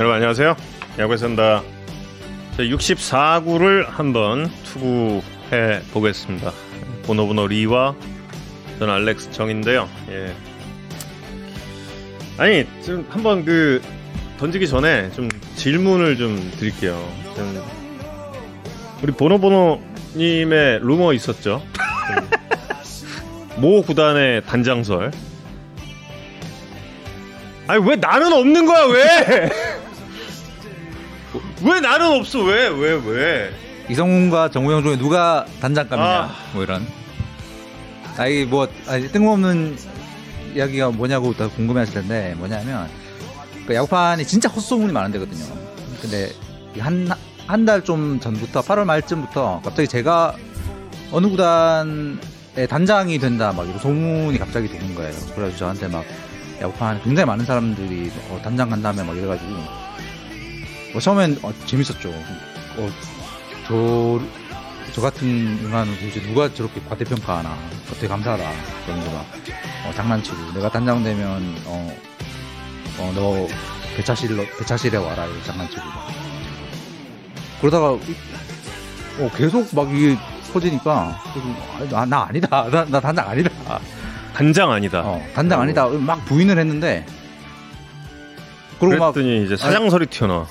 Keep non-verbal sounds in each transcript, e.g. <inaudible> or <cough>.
여러분 안녕하세요. 야구에 산다. 64구를 한번 투구해 보겠습니다. 보노보노 리와 저는 알렉스 정인데요. 예. 아니 좀 한번 그 던지기 전에 좀 질문을 좀 드릴게요. 좀 우리 보노보노님의 루머 있었죠? 모 구단의 단장설. 아니 왜 나는 없는 거야 왜? 왜 나는 없어? 왜? 왜? 왜? 이성훈과 정우영 중에 누가 단장감이냐? 아. 뭐 이런. 아이 뭐 아니, 뜬금없는 이야기가 뭐냐고 더 궁금해하실 텐데 뭐냐면 그 야구판이 진짜 헛소문이 많은 데거든요. 근데 한 한 달 좀 전부터 8월 말쯤부터 갑자기 제가 어느 구단의 단장이 된다 막 이런 소문이 갑자기 도는 거예요. 그래서 저한테 막 야구판 굉장히 많은 사람들이 어, 단장 간다며 막 이래가지고 뭐 처음엔 어, 재밌었죠 어, 저, 저 같은 인간은 도대체 누가 저렇게 과대평가하나. 어떻게 감사하다. 그러면서 막, 어, 장난치고. 내가 단장되면, 어, 어, 너 배차실로, 배차실에 와라. 이렇게 장난치고. 그러다가, 이- 어, 계속 막 이게 퍼지니까, 그래서 아, 나 아니다. 나, 나 단장 아니다. 단장 아니다. 어, 단장 아니다. 막 부인을 했는데, 그러고 막, 그랬더니 이제 사장설이 튀어나와.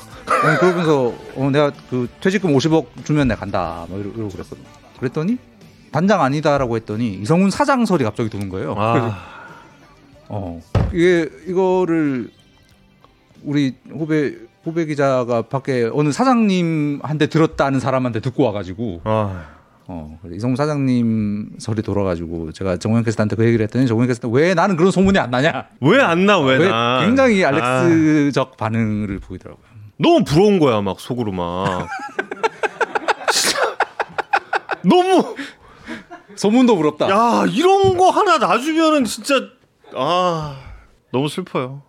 그러면서 어, 내가 그 퇴직금 50억 주면 내가 간다. 막 이러, 이러 고 그랬거든. 그랬더니 단장 아니다라고 했더니 이성훈 사장 설이 갑자기 도는 거예요. 그래서, 아, 어 이게 이거를 우리 후배 후배 기자가 밖에 어느 사장님한테 들었다는 사람한테 듣고 와가지고 아, 어 이성훈 사장님 설이 돌아가지고 제가 정우영 캐스터한테 그 얘기를 했더니 정우영 캐스터 왜 나는 그런 소문이 안 나냐? 왜 안 나? 왜, 왜 나? 굉장히 아, 알렉스적 반응을 보이더라고요. 너무 부러운 거야 막 속으로 막. 진짜 너무 소문도 부럽다. 야 이런 거 하나 놔주면은 진짜 아 너무 슬퍼요.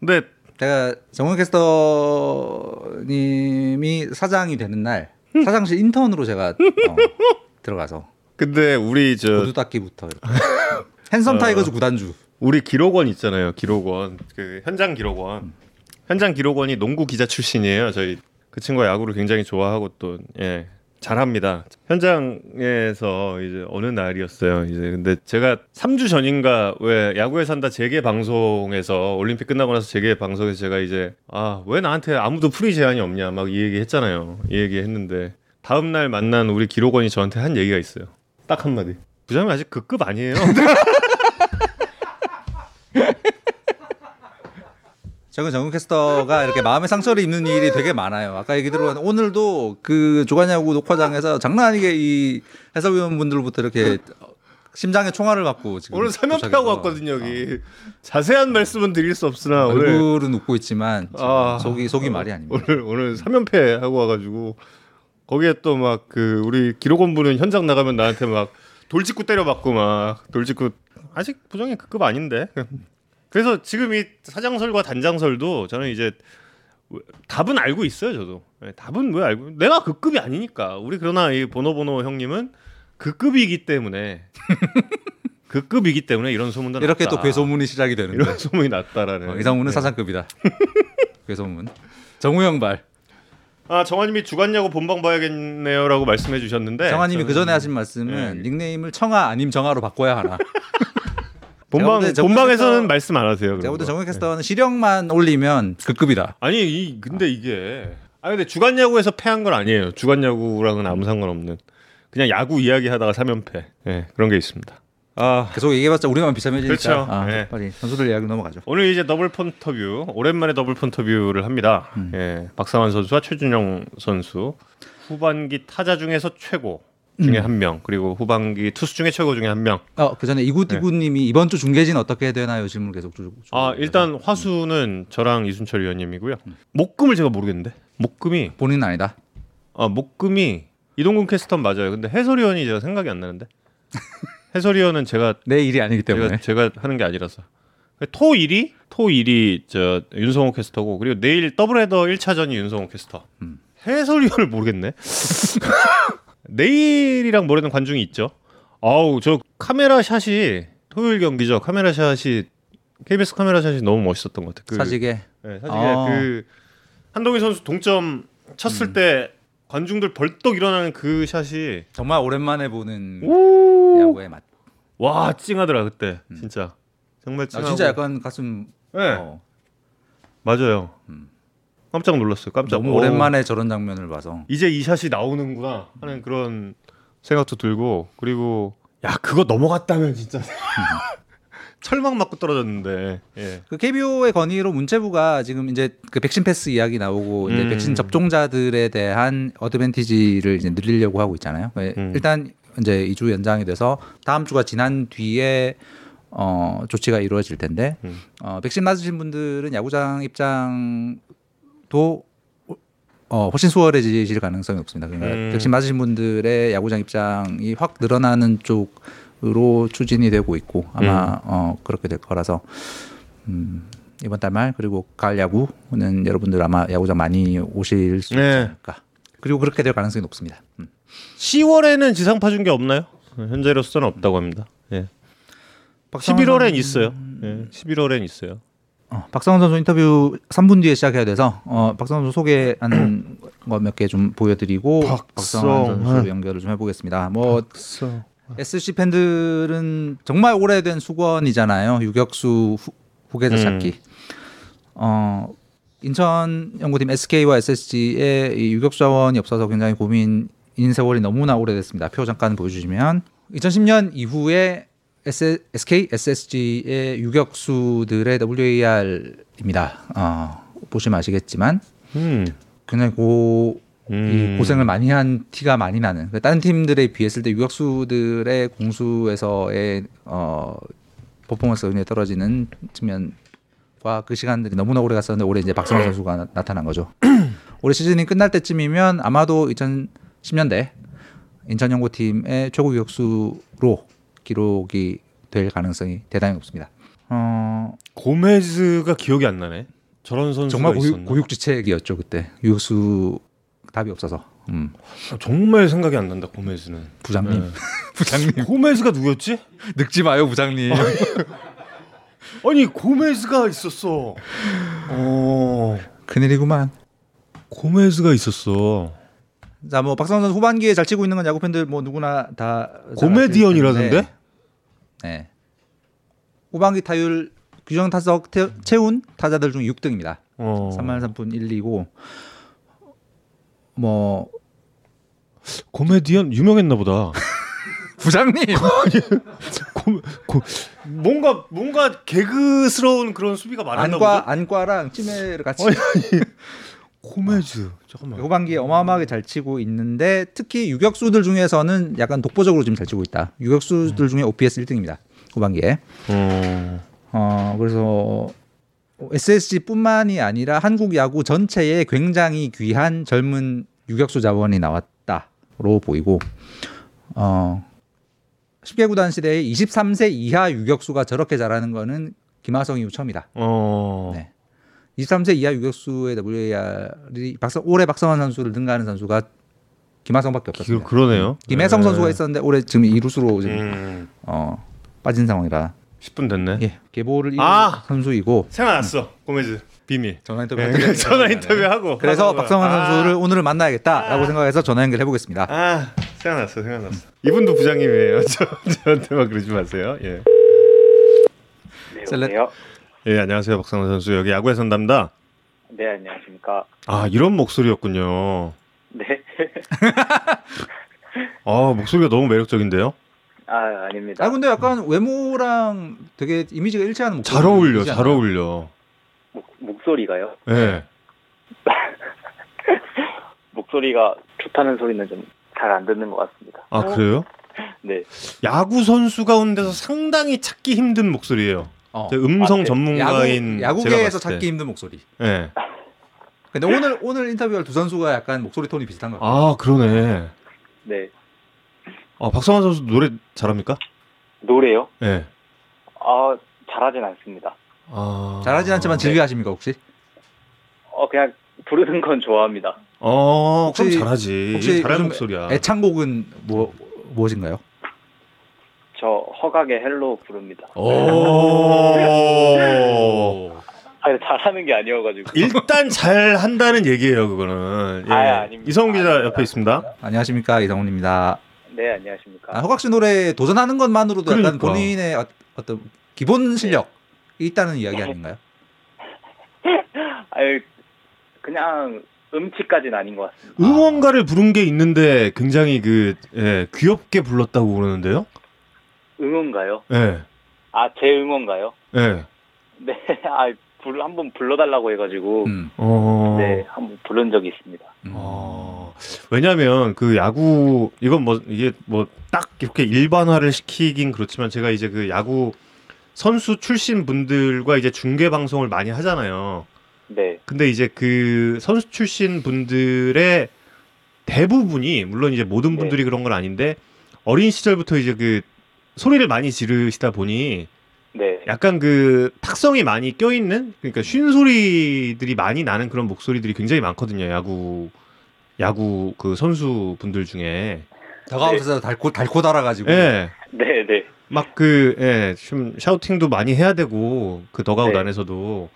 근데 제가 정원 캐스터님이 사장이 되는 날 사장실 인턴으로 제가 어, <laughs> 들어가서 근데 우리 저 보드 닦기부터. <laughs> 핸섬 타이거즈 구단주 우리 기록원 있잖아요. 기록원 그 현장 기록원 현장 기록원이 농구 기자 출신이에요. 저희 그 친구가 야구를 굉장히 좋아하고 또 예. 잘합니다. 현장에서 이제 어느 날이었어요. 이제 근데 제가 3주 전인가 왜 야구에 산다 재개 방송에서 올림픽 끝나고 나서 재개 방송에서 제가 이제 아 왜 나한테 아무도 프리 제안이 없냐 막 이 얘기 했잖아요. 이 얘기 했는데 다음 날 만난 우리 기록원이 저한테 한 얘기가 있어요. 딱 한마디. 부장님 아직 그 급 아니에요. <laughs> 저는 정훈 캐스터가 이렇게 마음의 상처를 입는 일이 되게 많아요. 아까 얘기 들어봤는데 오늘도 그 조간야구 녹화장에서 장난 아니게 이 해설위원분들부터 이렇게 심장에 총알을 맞고 지금 오늘 사면패하고. 왔거든요 여기 자세한 말씀은 드릴 수 없으나 어, 오늘 얼굴은 웃고 있지만 아. 속이 속이 말이 아닙니다. 오늘 오늘 사면패 하고 와가지고 거기에 또 막 그 우리 기록원 분은 현장 나가면 나한테 막 돌직구 때려 맞고 막 돌직구 아직 부정이 그급 아닌데 그래서 지금 이 사장설과 단장설도 저는 이제 답은 알고 있어요 저도 네, 답은 왜 알고 내가 그 급이 아니니까 우리 그러나 이 보노보노 형님은 그 급이기 때문에 <laughs> 그 급이기 때문에 이런 소문도 이렇게 났다. 또 괴소문이 시작이 되는데 이런 소문이 났다라는 어, 이상훈은 네. 사장급이다. <laughs> 괴소문. 정우영 발. 아 정환님이 주간야구 본방 봐야겠네요라고 말씀해 주셨는데 정아님이 저는 그 전에 하신 말씀은 네. 닉네임을 청아 아님 정아로 바꿔야 하나. <laughs> 본방 본방에서는 말씀 안 하세요. 제가 볼때 거. 정우영 캐스터는 시력만 올리면 급급이다. 아니 이 근데 이게 아 근데 주간 야구에서 패한 건 아니에요. 주간 야구랑은 아무 상관없는 그냥 야구 이야기하다가 사면패 예 그런 게 있습니다. 아 계속 얘기해봤자 우리만 비참해지니까. 그렇죠. 아, 네. 빨리 선수들 이야기 넘어가죠. 오늘 이제 더블 폰터뷰 오랜만에 더블 폰터뷰를 합니다. 음. 예 박성한 선수와 최준영 선수 후반기 타자 중에서 최고 중에 음. 한명 그리고 후반기 투수 중에 최고 중에 한 명. 어, 그 전에 이구이구님이 이번 주 중계진 어떻게 되나요? 질문 계속 주고. 아 일단 화수는 저랑 이순철 위원님이고요. 목금을 제가 모르겠는데 목금이 본인은 아니다. 아 목금이 이동근 캐스터 맞아요. 근데 해설위원이 제가 생각이 안 나는데 <laughs> 해설위원은 제가 내 일이 아니기 때문에. 제가, 제가 하는 게 아니라서 토 1위 토 1위 저 윤성호 캐스터고 그리고 내일 더블헤더 1차전이 윤성호 캐스터 음. 해설위원을 모르겠네. <laughs> 내일이랑 모레는 관중이 있죠. 아우 저 카메라 샷이 토요일 경기죠. 카메라 샷이 KBS 카메라 샷이 너무 멋있었던 것 같아요. 그, 사직에. 네, 사직에 아. 그 한동희 선수 동점 쳤을 음. 때 관중들 벌떡 일어나는 그 샷이 정말 오랜만에 보는 오! 야구의 맛. 와 찡하더라 그때 음. 진짜 정말 아, 찡하고 진짜 약간 가슴 네 어, 맞아요 음. 깜짝 놀랐어요 깜짝 너무 어, 오랜만에 저런 장면을 봐서 이제 이 샷이 나오는구나 하는 그런 생각도 들고 그리고 야 그거 넘어갔다면 진짜 <laughs> 철망 맞고 떨어졌는데 예. 그 KBO의 건의로 문체부가 지금 이제 그 백신 패스 이야기 나오고 이제 음. 백신 접종자들에 대한 어드밴티지를 이제 늘리려고 하고 있잖아요. 네, 음. 일단 이제 2주 연장이 돼서 다음 주가 지난 뒤에 어 조치가 이루어질 텐데 음. 어 백신 맞으신 분들은 야구장 입장 도 어 훨씬 수월해질 가능성이 없습니다. 그러니까 음. 백신 맞으신 분들의 야구장 입장이 확 늘어나는 쪽으로 추진이 되고 있고 아마 어 그렇게 될 거라서 음 이번 달 말 그리고 가을 야구는 여러분들 아마 야구장 많이 오실 수 네. 않을까. 그리고 그렇게 될 가능성이 높습니다. 음. 10월에는 지상파 준게 없나요? 현재로서는 없다고 합니다. 예. 박상원 11월엔 선수- 있어요. 예. 11월엔 있어요. 어, 박상원 선수 인터뷰 3분 뒤에 시작해야 돼서 어, 박상원 선수 소개하는 <clears throat> 거 몇 개 좀 보여드리고 박성원. 선수 연결을 좀 해보겠습니다. 뭐 SC 팬들은 정말 오래된 수건이잖아요. 유격수 후, 후계자 음. 찾기. 어, 인천 연구팀 SK와 SSG의 이 유격수 자원이 없어서 굉장히 고민인 세월이 너무나 오래됐습니다. 표 잠깐 보여주시면 2010년 이후에 SK, SSG의 유격수들의 WAR입니다. 어, 보시면 아시겠지만 음. 굉장히 고, 음. 이 고생을 많이 한 티가 많이 나는 그 다른 팀들에 비했을 때 유격수들의 공수에서의 어 퍼포먼스가 굉장히 떨어지는 측면과 그 시간들이 너무나 오래 갔었는데 올해 이제 박성호 선수가 나, 타난 거죠. <clears throat> 올해 시즌이 끝날 때쯤이면 아마도 2010년대 인천 연고팀의 최고 유격수로 기록이 될 가능성이 대단히 높습니다. 어, 고메즈가 기억이 안 나네. 저런 선수가 정말 고육? 고육지책이었죠 그때 유격수 답이 없어서 음. 아, 정말 생각이 안 난다. 고메즈는. 부장님 네. <laughs> 부장님 고메즈가 누구였지? 늙지 마요 부장님. 아니 고메즈가 있었어. 어. 큰일이구만. 고메즈가 있었어. 자, 뭐 박상원 선수 후반기에 잘 치고 있는 건 야구 팬들 뭐 누구나 다 고메디언이라던데? 네. 후반기 타율 규정 타석 태, 채운 타자들 중 6등입니다. 어. 3만 3분 1, 2고 뭐 고메디언 유명했나 보다. <laughs> 부장님 <laughs> 고, 고, 뭔가 뭔가 개그스러운 그런 수비가 많았나 안과 보다. 안과랑 치매를 같이 아니, 고메즈. 잠깐만. 후반기에 어마어마하게 잘 치고 있는데 특히 유격수들 중에서는 약간 독보적으로 지금 잘 치고 있다. 유격수들 중에 OPS 1등입니다. 후반기에. 어. 어 그래서 SSG뿐만이 아니라 한국 야구 전체에 굉장히 귀한 젊은 유격수 자원이 나왔다로 보이고 어 10개 구단 시대에 23세 이하 유격수가 저렇게 잘하는 거는 김하성 이후 처음이다. 어. 네. 23세 이하 유격수의 WAR이 박성, 올해 박성환 선수를 능가하는 선수가 김하성밖에 그, 없었습니다. 그러네요. 김혜성 네. 선수가 있었는데 올해 지금 이루수로 지금 음. 어, 빠진 상황이라 10분 됐네. 예, 이룬 아! 선수이고 생각났어. 고메즈 비밀. 전화 인터뷰 네, 전화 인터뷰 하고. 그래서 하는 거야. 박성환 아. 선수를 오늘은 만나야겠다라고 생각해서 전화 연결해 보겠습니다. 아 생각났어 생각났어. 이분도 부장님이에요. <laughs> 저, 저한테만 그러지 마세요. 예. 네, 셀레-? 예 안녕하세요 박상원 선수 여기 야구의 선담다. 네, 안녕하십니까. 아 이런 목소리였군요. 네. <laughs> 아 목소리가 너무 매력적인데요. 아, 아닙니다. 아 근데 약간 외모랑 되게 이미지가 일치하는 목소리. 잘 어울려 잘 어울려. 목, 목소리가요? 예. <laughs> 목소리가 좋다는 소리는 좀 잘 안 듣는 것 같습니다. 아 그래요? 네. 야구 선수 가운데서 상당히 찾기 힘든 목소리예요. 어. 제 음성 아, 네. 전문가인 야구, 때. 찾기 힘든 목소리. 예. 근데 오늘 오늘 인터뷰할 두 선수가 약간 목소리 톤이 비슷한 것 같아요. 아 그러네. 네. 아 박성한 선수 노래 잘합니까? 노래요? 예. 아, 잘하진 않습니다. 아 잘하진 않지만 즐겨 하십니까 혹시? 어, 그냥 부르는 건 좋아합니다. 어 그럼 혹시- 잘하지. 혹시 잘하는 목소리야. 애창곡은 뭐 무엇인가요? 저 허각의 Hello 부릅니다. 오. <laughs> 아, 잘하는 게 아니어가지고. 일단 잘 한다는 얘기예요, 그거는. 예. 아, 아닙니다. 이성훈 기자 아닙니다. 옆에 있습니다. 안녕하십니까 이성훈입니다. 네, 안녕하십니까. 아, 허각 씨 노래 도전하는 것만으로도 약간 그러니까. 본인의 어, 어떤 기본 실력이 있다는 이야기 아닌가요? <laughs> 아유, 그냥 음치까지는 아닌 것 같습니다. 응원가를 부른 게 있는데 굉장히 그 예, 귀엽게 불렀다고 그러는데요. 응원가요? 예. 아, 제 응원가요? 예. 네, 아, 불, 한번 불러달라고 해가지고, 음. 어. 네, 한번 부른 적이 있습니다. 음. 어. 왜냐면 그 야구 이건 뭐 이게 뭐 딱 이렇게 일반화를 시키긴 그렇지만 제가 이제 그 야구 선수 출신 분들과 이제 중계 방송을 많이 하잖아요. 네, 근데 이제 그 선수 출신 분들의 대부분이 물론 이제 모든 네. 분들이 그런 건 아닌데 어린 시절부터 이제 그 소리를 많이 지르시다 보니 네, 약간 그 탁성이 많이 껴있는 그러니까 쉰 소리들이 많이 나는 그런 목소리들이 굉장히 많거든요 야구 야구 그 선수 분들 중에 더가웃에서 달고 달고 달아가지고 예. 네, 네. 막 그, 예, 좀 샤우팅도 많이 해야 되고, 그 더가웃 네. 안에서도.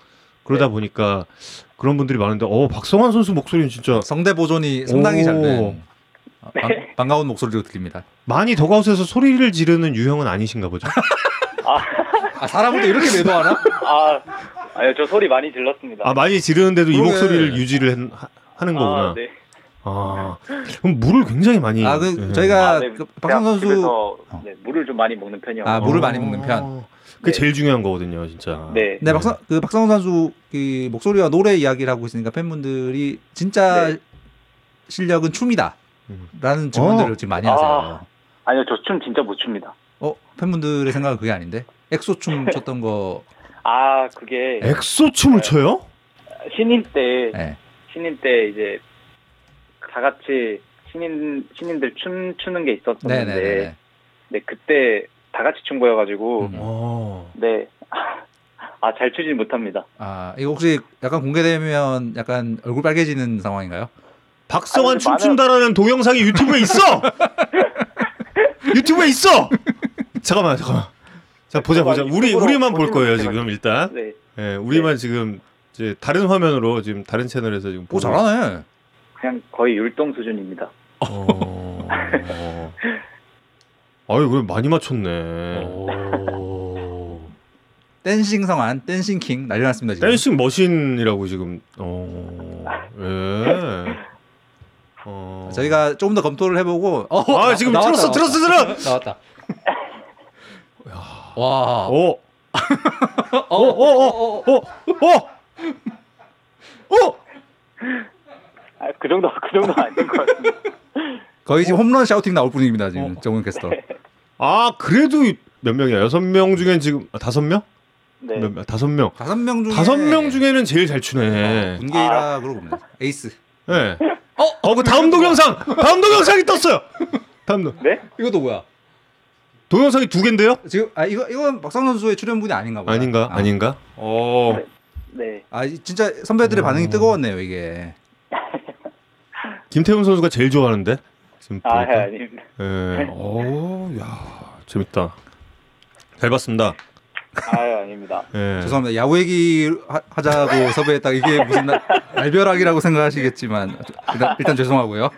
그러다 네. 보니까 그런 분들이 많은데, 어, 박성환 선수 목소리는 진짜 성대 보존이 상당히 오. 잘된 어, 반, 반가운 목소리로 들립니다. 많이 더가웃에서 소리를 지르는 유형은 아니신가 보죠? <laughs> 아 사람을 또 이렇게 매도하나? 아, 아니요, 저 소리 많이 질렀습니다. 아, 많이 지르는데도 이 그러게. 목소리를 유지를 한- 하- 하는 거구나. 아, 네. 아, 그럼 물을 굉장히 많이. 아, 그 예. 저희가 아, 네. 그 박성 선수 어. 네, 물을 좀 많이 먹는 편이어서. 아, 물을 많이 어. 먹는 편. 그게 네. 제일 중요한 거거든요, 진짜. 네. 네, 박성 그 박성한 선수 그 목소리와 노래 이야기를 하고 있으니까 팬분들이 진짜 네. 실력은 춤이다 라는 음. 질문들을 어. 지금 많이 아. 하세요. 아 니요, 저 춤 진짜 못 춥니다. 어 팬분들의 생각은 그게 아닌데 엑소 춤 <laughs> 췄던 거 아, 그게 엑소 춤을 네. 춰요? 신인 때, 네. 신인 때 이제 다 같이 신인, 신인들 춤 추는 게 있었었는데, 네네네. 네, 그때 다 같이 춘 거여가지고, 음. 어. 네. <laughs> 아, 잘 추진 못합니다. 아 이거 혹시 약간 공개되면 약간 얼굴 빨개지는 상황인가요? 박성환 아니, 춤춘다라는 동영상이 유튜브에 있어! <laughs> 유튜브에 있어! 잠깐만, 잠깐만. 자, 보자, 보자. 우리, 우리만 볼 거예요, 지금, 일단. 네. 예, 우리만 지금, 이제 다른 화면으로, 지금 다른 채널에서 지금. 오 보고- 잘하네. 그냥 거의 율동 수준입니다. 어. <laughs> 아유, 그래, 많이 맞췄네. 오. dancing 성한 dancing king 난리 났습니다 지금. dancing machine이라고 지금, 어, 예. 어. 저희가 조금 더 검토를 해보고 어, 아, 나- 지금 나왔다, 나왔다. 틀었어, 틀어! 나왔다. 와. 어, 어, 어, 어, 어. 어, 어! 어! 아, 그 정도, 그 정도 아닌 것 같습니다. 거의 지금 홈런 샤우팅 나올 뿐입니다 지금 어. 정훈 캐스터. 아, 그래도 몇 명이야? 여섯 명 중엔 지금, 아, 다섯 명? 네. 몇? 다섯 명. 다섯 명 중에 다섯 명 중에는 제일 잘 추네. 분계이라 그러고 봅니다. 에이스. 예. 어, 어, 그 다음 동영상! 다음 동영상이 떴어요! 다음 동, 네? 이것도 뭐야? 동영상이 두 개인데요? 지금 아 이거 이건 박상 선수의 출연분이 아닌가 보다. 아닌가? 아. 아닌가? 어. 네. 아 이- 진짜 선배들의 어. 반응이 뜨거웠네요 이게. <laughs> 김태훈 선수가 제일 좋아하는데? 지금 아, 보니까. 아닙니다. 예. 오, 야, 재밌다. 잘 봤습니다. 아, 아닙니다. <laughs> 예. 죄송합니다. 야구 얘기 하, 하자고 <laughs> 섭외했다 이게 무슨 날, 날벼락이라고 생각하시겠지만 일단, 일단 죄송하고요.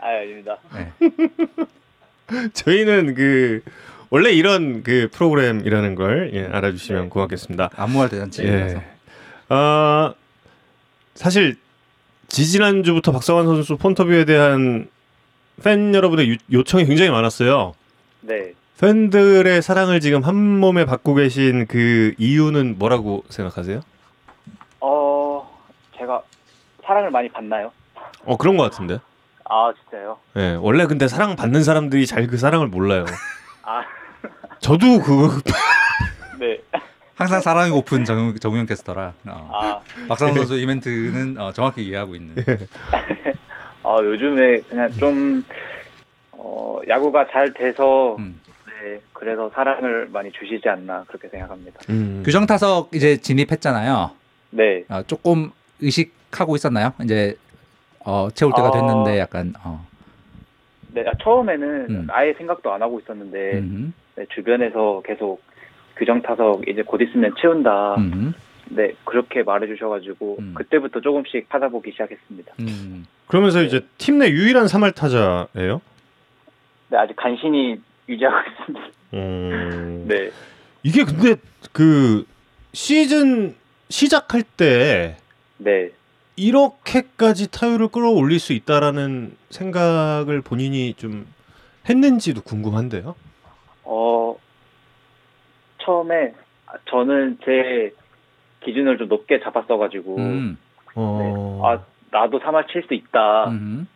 아, 아닙니다. 네. <laughs> 저희는 그 원래 이런 그 프로그램이라는 걸 예, 알아주시면 고맙겠습니다. 안무할 대잔치라서. 예. 아 사실 지지난 주부터 박성환 선수 폰터뷰에 대한 팬 여러분의 유- 요청이 굉장히 많았어요. 네. 팬들의 사랑을 지금 한 몸에 받고 계신 그 이유는 뭐라고 생각하세요? 어, 제가 사랑을 많이 받나요? 어 그런 것 같은데. 아, 진짜요? 예, 원래 근데 사랑 받는 사람들이 잘 그 사랑을 몰라요. 아, 저도 그거 <laughs> 네. 항상 사랑이 고픈 정, 정우영 캐스터라 어. 아, 박상훈 선수 이벤트는 어, 정확히 이해하고 있는. 아, <laughs> 요즘에 그냥 좀, 어, 야구가 잘 돼서, 음. 네, 그래서 사랑을 많이 주시지 않나, 그렇게 생각합니다. 음. 규정 타석 이제 진입했잖아요. 네. 어, 조금 의식하고 있었나요? 이제 어, 채울 때가 어. 됐는데 약간 어. 네, 아, 처음에는 음. 아예 생각도 안 하고 있었는데, 음, 네, 주변에서 계속 규정 타석 이제 곧 있으면 채운다, 음, 네 그렇게 말해주셔가지고 음. 그때부터 조금씩 찾아보기 시작했습니다. 음. 그러면서 이제 팀 내 유일한 3할 타자예요? 네 아직 간신히 유지하고 있습니다. 음. 네, 이게 근데 그 시즌 시작할 때 네. 이렇게까지 타율을 끌어올릴 수 있다라는 생각을 본인이 좀 했는지도 궁금한데요. 어 처음에 저는 제 기준을 좀 높게 잡았어가지고 음. 어. 아 나도 3할 칠 수 있다. 음.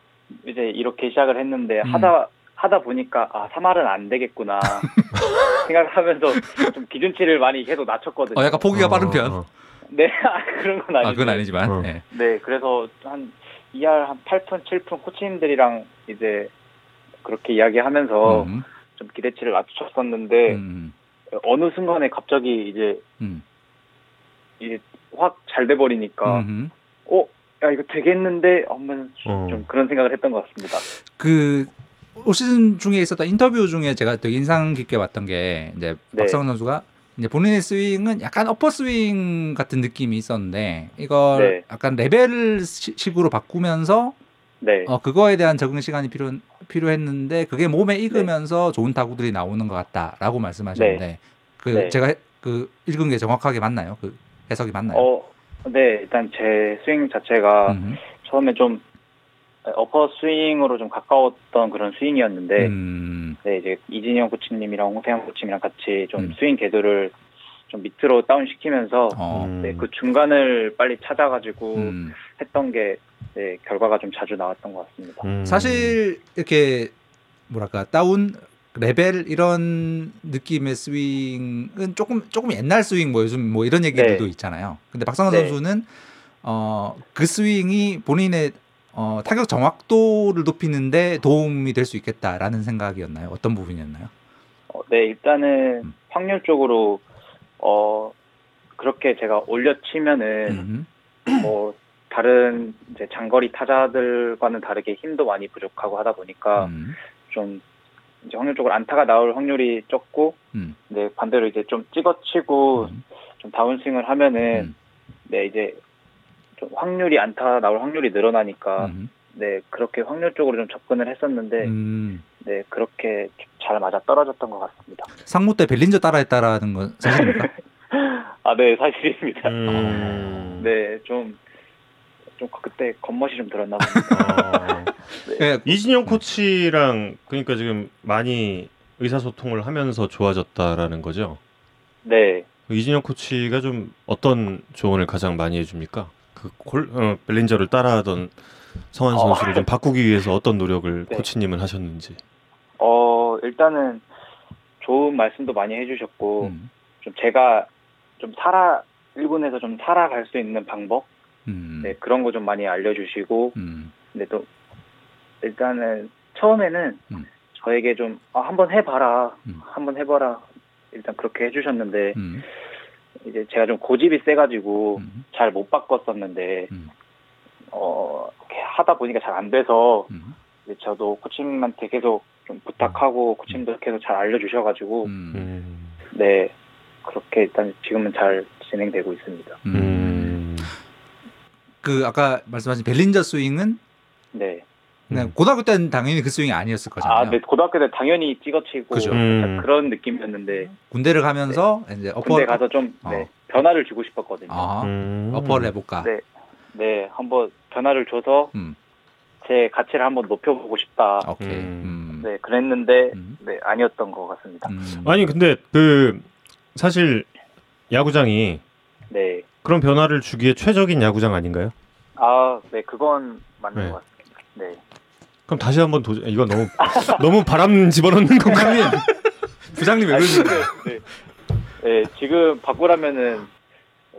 이제 이렇게 시작을 했는데 음. 하다 하다 보니까 아 3할은 안 되겠구나 <laughs> 생각하면서 좀 기준치를 많이 계속 낮췄거든요. 어, 약간 포기가 빠른 편. 어. 네 아, 그런 건 아니고. 아, 그건 아니지만. 어. 네. 네 그래서 한 2할 한 8푼 7푼 코치님들이랑 이제 그렇게 이야기하면서 음. 좀 기대치를 낮췄었는데 음. 어느 순간에 갑자기 이제 음. 이제 확 잘 돼 버리니까 음. 어, 야 이거 되겠는데 한번 어. 좀 그런 생각을 했던 것 같습니다. 그 올 시즌 중에 있었던 인터뷰 중에 제가 되게 인상 깊게 봤던 게 이제 네. 박성한 선수가 이제 본인의 스윙은 약간 upper 스윙 같은 느낌이 있었는데 이걸 네. 약간 레벨 시- 식으로 바꾸면서 네, 어 그거에 대한 적응 시간이 필요 필요했는데 그게 몸에 익으면서 좋은 타구들이 나오는 것 같다라고 말씀하셨는데 그 네. 제가 해- 그 읽은 게 정확하게 맞나요? 그 해석이 맞나요? 어, 네 일단 제 스윙 자체가 음. 처음에 좀 어퍼 스윙으로 좀 가까웠던 그런 스윙이었는데 음. 네, 이제 이진영 코치님이랑 홍세완 코치님이랑 같이 좀 음. 스윙 궤도를 좀 밑으로 다운 시키면서 어. 음. 네, 그 중간을 빨리 찾아가지고 음. 했던 게 네, 결과가 좀 자주 나왔던 것 같습니다. 음. 사실 이렇게 뭐랄까 다운 레벨 이런 느낌의 스윙은 조금 조금 옛날 스윙 뭐 요즘 뭐 이런 얘기들도 네. 있잖아요. 근데 박성한 네. 선수는 어 그 스윙이 본인의 어 타격 정확도를 높이는데 도움이 될 수 있겠다라는 생각이었나요? 어떤 부분이었나요? 어, 네, 일단은 음. 확률 쪽으로 어 그렇게 제가 올려치면은 음. 뭐 다른 이제 장거리 타자들과는 다르게 힘도 많이 부족하고 하다 보니까 음. 좀 이제 확률적으로 안타가 나올 확률이 적고 음. 네 반대로 이제 좀 찍어치고 음. 좀 다운스윙을 하면은 음. 네 이제 좀 확률이 안타 나올 확률이 늘어나니까 음. 네 그렇게 확률 쪽으로 좀 접근을 했었는데 음. 네 그렇게 좀잘 맞아 떨어졌던 것 같습니다. 상무 때 벨린저 따라했다라는 건 사실입니까? <laughs> 아네 사실입니다. 음. 네좀 좀 그때 겉멋이 좀 들었나 봅니다. 어. 예, 이진영 코치랑 그러니까 지금 많이 의사소통을 하면서 좋아졌다라는 거죠. 네. 이진영 코치가 좀 어떤 조언을 가장 많이 해줍니까? 그 골, 어, 벨린저를 따라하던 성환 어. 선수를 좀 바꾸기 위해서 어떤 노력을 네. 코치님은 하셨는지. 어 일단은 좋은 말씀도 많이 해주셨고 음. 좀 제가 좀 살아 일본에서 좀 살아갈 수 있는 방법 음. 네 그런 거 좀 많이 알려주시고 음. 근데 또 일단은 처음에는 음. 저에게 좀 아, 한번 해봐라 음. 한번 해봐라 일단 그렇게 해주셨는데 음. 이제 제가 좀 고집이 세가지고 음. 잘못 바꿨었는데 음. 어 하다 보니까 잘 안 돼서 음. 이제 저도 코치님한테 계속 좀 부탁하고 코치님도 계속 잘 알려주셔가지고 음. 음. 네 그렇게 일단 지금은 잘 진행되고 있습니다. 음. 음. 그 아까 말씀하신 벨린저 스윙은 네. 그냥 고등학교 때는 당연히 그 스윙이 아니었을 거잖아요. 아, 네 고등학교 때 당연히 찍어치고 그죠. 음. 그런 느낌이었는데 군대를 가면서 이제 어퍼 군대 가서 좀 어. 네, 변화를 주고 싶었거든요. 아, 음. 어퍼를 해볼까. 네. 네, 한번 변화를 줘서 음. 제 가치를 한번 높여보고 싶다. 오케이. 음. 음. 네, 그랬는데 음. 네 아니었던 것 같습니다. 음. 아니 근데 그 사실 야구장이 네, 그런 변화를 주기에 최적인 야구장 아닌가요? 아, 네 그건 맞는 네. 것 같습니다. 네, 그럼 다시 한번 도전. 이거 너무 <laughs> 너무 바람 집어넣는 건가요? <laughs> 부장님 왜 아니, 그러시는 네, 네, 지금 바꾸라면은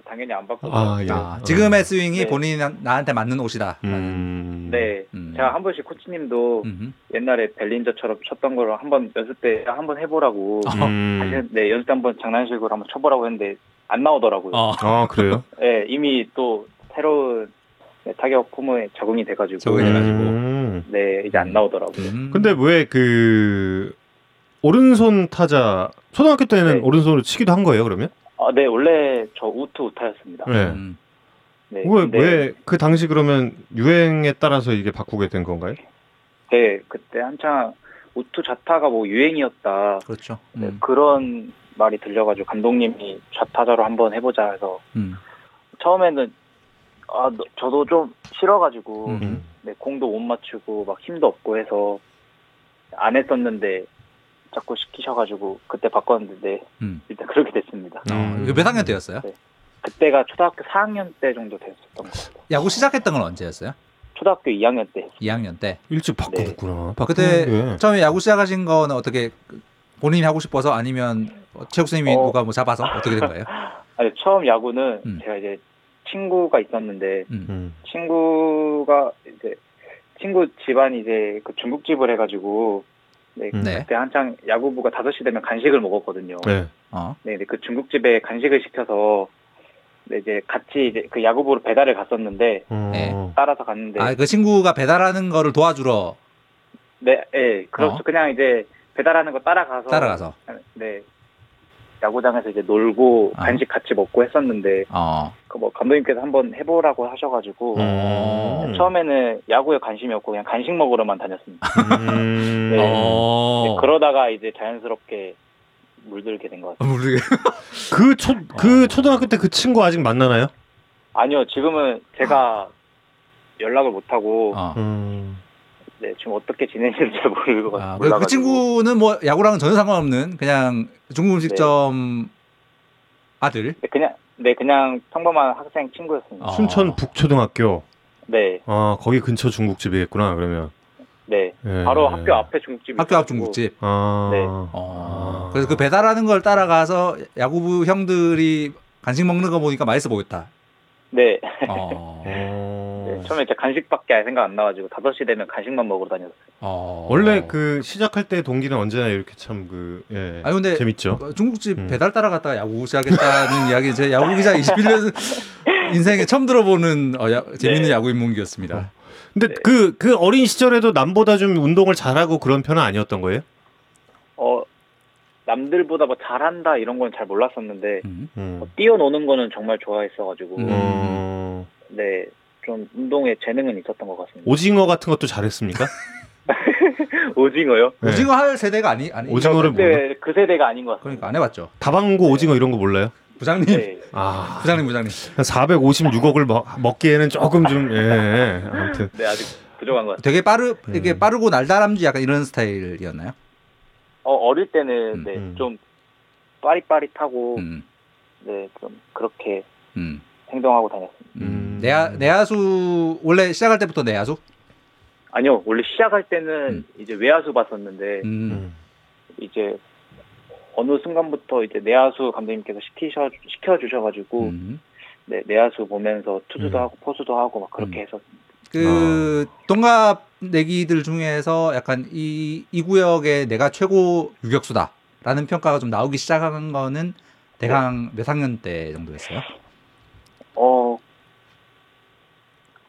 당연히 안 바꾸죠. 아, 예. 아, 지금의 스윙이 네. 본인이 나- 나한테 맞는 옷이다. 음. 네, 음. 제가 한 번씩 코치님도 음. 옛날에 벨린저처럼 쳤던 거를 한번 연습 때 한번 해보라고 음. 사실 네 연습 때 한번 장난식으로 한번 쳐보라고 했는데 안 나오더라고요. 어. 아 그래요? 네, 이미 또 새로운 네, 타격 폼에 적응이 돼가지고 적응이 돼가지고. 음. 네 이제 안 나오더라고요. 음. 근데 왜 그 오른손 타자 초등학교 때는 네. 오른손으로 치기도 한 거예요? 그러면? 아, 네, 원래 저 우투 우타였습니다. 네. 음. 네, 왜 근데 왜그 당시 그러면 유행에 따라서 이게 바꾸게 된 건가요? 네, 그때 한창 우투 자타가 뭐 유행이었다. 그렇죠. 네, 음. 그런 말이 들려가지고 감독님이 좌타자로 한번 해보자 해서 음. 처음에는 아 너- 저도 좀 싫어가지고 음. 네, 공도 못 맞추고 막 힘도 없고 해서 안 했었는데 자꾸 시키셔가지고 그때 바꿨는데 음. 일단 그렇게 됐습니다. 어, 음. 이거 몇 학년 때였어요? 그때가 초등학교 4학년 때 정도 됐었던 것 같아요. 야구 시작했던 건 언제였어요? 초등학교 2학년 때 2학년 때. 일찍 바꾸었구나. 그때 바꾸는 게. 처음에 야구 시작하신 거는 어떻게 본인이 하고 싶어서 아니면 체육 선생님이 어. 누가 뭐 잡아서 어떻게 된 거예요? <laughs> 아니 처음 야구는 음. 제가 이제 친구가 있었는데 음. 음. 친구가 이제 친구 집안이 이제 그 중국집을 해가지고 네, 음. 네. 그때 한창 야구부가 5시 되면 간식을 먹었거든요. 네. 어. 네, 근데 그 중국집에 간식을 시켜서 네, 이제 같이 이제 그 야구부로 배달을 갔었는데 어. 네. 따라서 갔는데 아, 그 친구가 배달하는 거를 도와주러 네, 예, 그렇죠. 어? 그냥 이제 배달하는 거 따라가서 따라가서. 네. 야구장에서 이제 놀고 아. 간식 같이 먹고 했었는데 어. 그뭐 감독님께서 한번 해보라고 하셔가지고 음. 처음에는 야구에 관심이 없고 그냥 간식 먹으러만 다녔습니다. 음. <laughs> 네. 어. 네, 그러다가 이제 자연스럽게 물들게 된 것 같아요. 모르게. <laughs> 그 초, 그 초등학교 때 그 친구 아직 만나나요? 아니요, 지금은 제가 연락을 못 하고 어. 음. 네, 지금 어떻게 지내는지 잘 모르고 아, 그, 몰라가지고. 그 친구는 뭐 야구랑은 전혀 상관없는 그냥 중국 음식점 아들. 네, 그냥 네, 그냥 평범한 학생 친구였습니다. 어. 순천 북초등학교. 네, 아, 거기 근처 중국집이겠구나, 그러면. 네, 예. 바로 학교 앞에 중국집이 학교 앞 중국집. 아. 네. 어. 아. 그래서 그 배달하는 걸 따라가서 야구부 형들이 간식 먹는 거 보니까 맛있어 보였다. 네, 어. 어. <laughs> 네, 처음에 이제 간식밖에 생각 안 나가지고 5시 되면 간식만 먹으러 다녔어요. 어. 원래 그 시작할 때 동기는 언제나 이렇게 참 그, 예. 아니 근데 재밌죠. 어, 중국집 음. 배달 따라갔다가 야구 시작했다는 <laughs> 이야기 제 야구 기자 21년 <laughs> 인생에 처음 들어보는 어, 야, 재밌는 네. 야구 인문기였습니다. 근데 네. 그, 그 어린 시절에도 남보다 좀 운동을 잘하고 그런 편은 아니었던 거예요? 어, 남들보다 뭐 잘한다 이런 건 잘 몰랐었는데 음. 음. 어, 뛰어노는 거는 정말 좋아했어가지고 음. 어, 네, 좀 운동에 재능은 있었던 것 같습니다. 오징어 같은 것도 잘했습니까? <laughs> 오징어요? 네. 오징어 할 세대가 아니 아니 오징어를 몰라? 네, 그 세대가 아닌 것 같습니다. 그러니까 안 해봤죠. 다방고 오징어 이런 거 몰라요? 부장님, 네, 아, 부장님, 부장님. 456억을 먹, 먹기에는 조금 좀, 예. 아무튼. 네, 아직 부족한 것 같아요. 되게 빠르, 되게 음. 빠르고 날다람쥐 약간 이런 스타일이었나요? 어, 어릴 때는 음, 네, 음. 좀 빠릿빠릿하고 음, 네, 좀 그렇게 음, 행동하고 다녔습니다. 음. 음. 내야 내야수 원래 시작할 때부터 내야수? 아니요, 원래 시작할 때는 음. 이제 외야수 봤었는데. 이제 어느 순간부터 이제 내야수 감독님께서 시키셔 시켜 주셔가지고 음. 네, 내야수 보면서 투수도 음. 하고 포수도 하고 막 그렇게 음. 해서 그 동갑 내기들 중에서 약간 이, 이 구역의 내가 최고 유격수다라는 평가가 좀 나오기 시작한 거는 대강 몇 학년 때 정도였어요? 어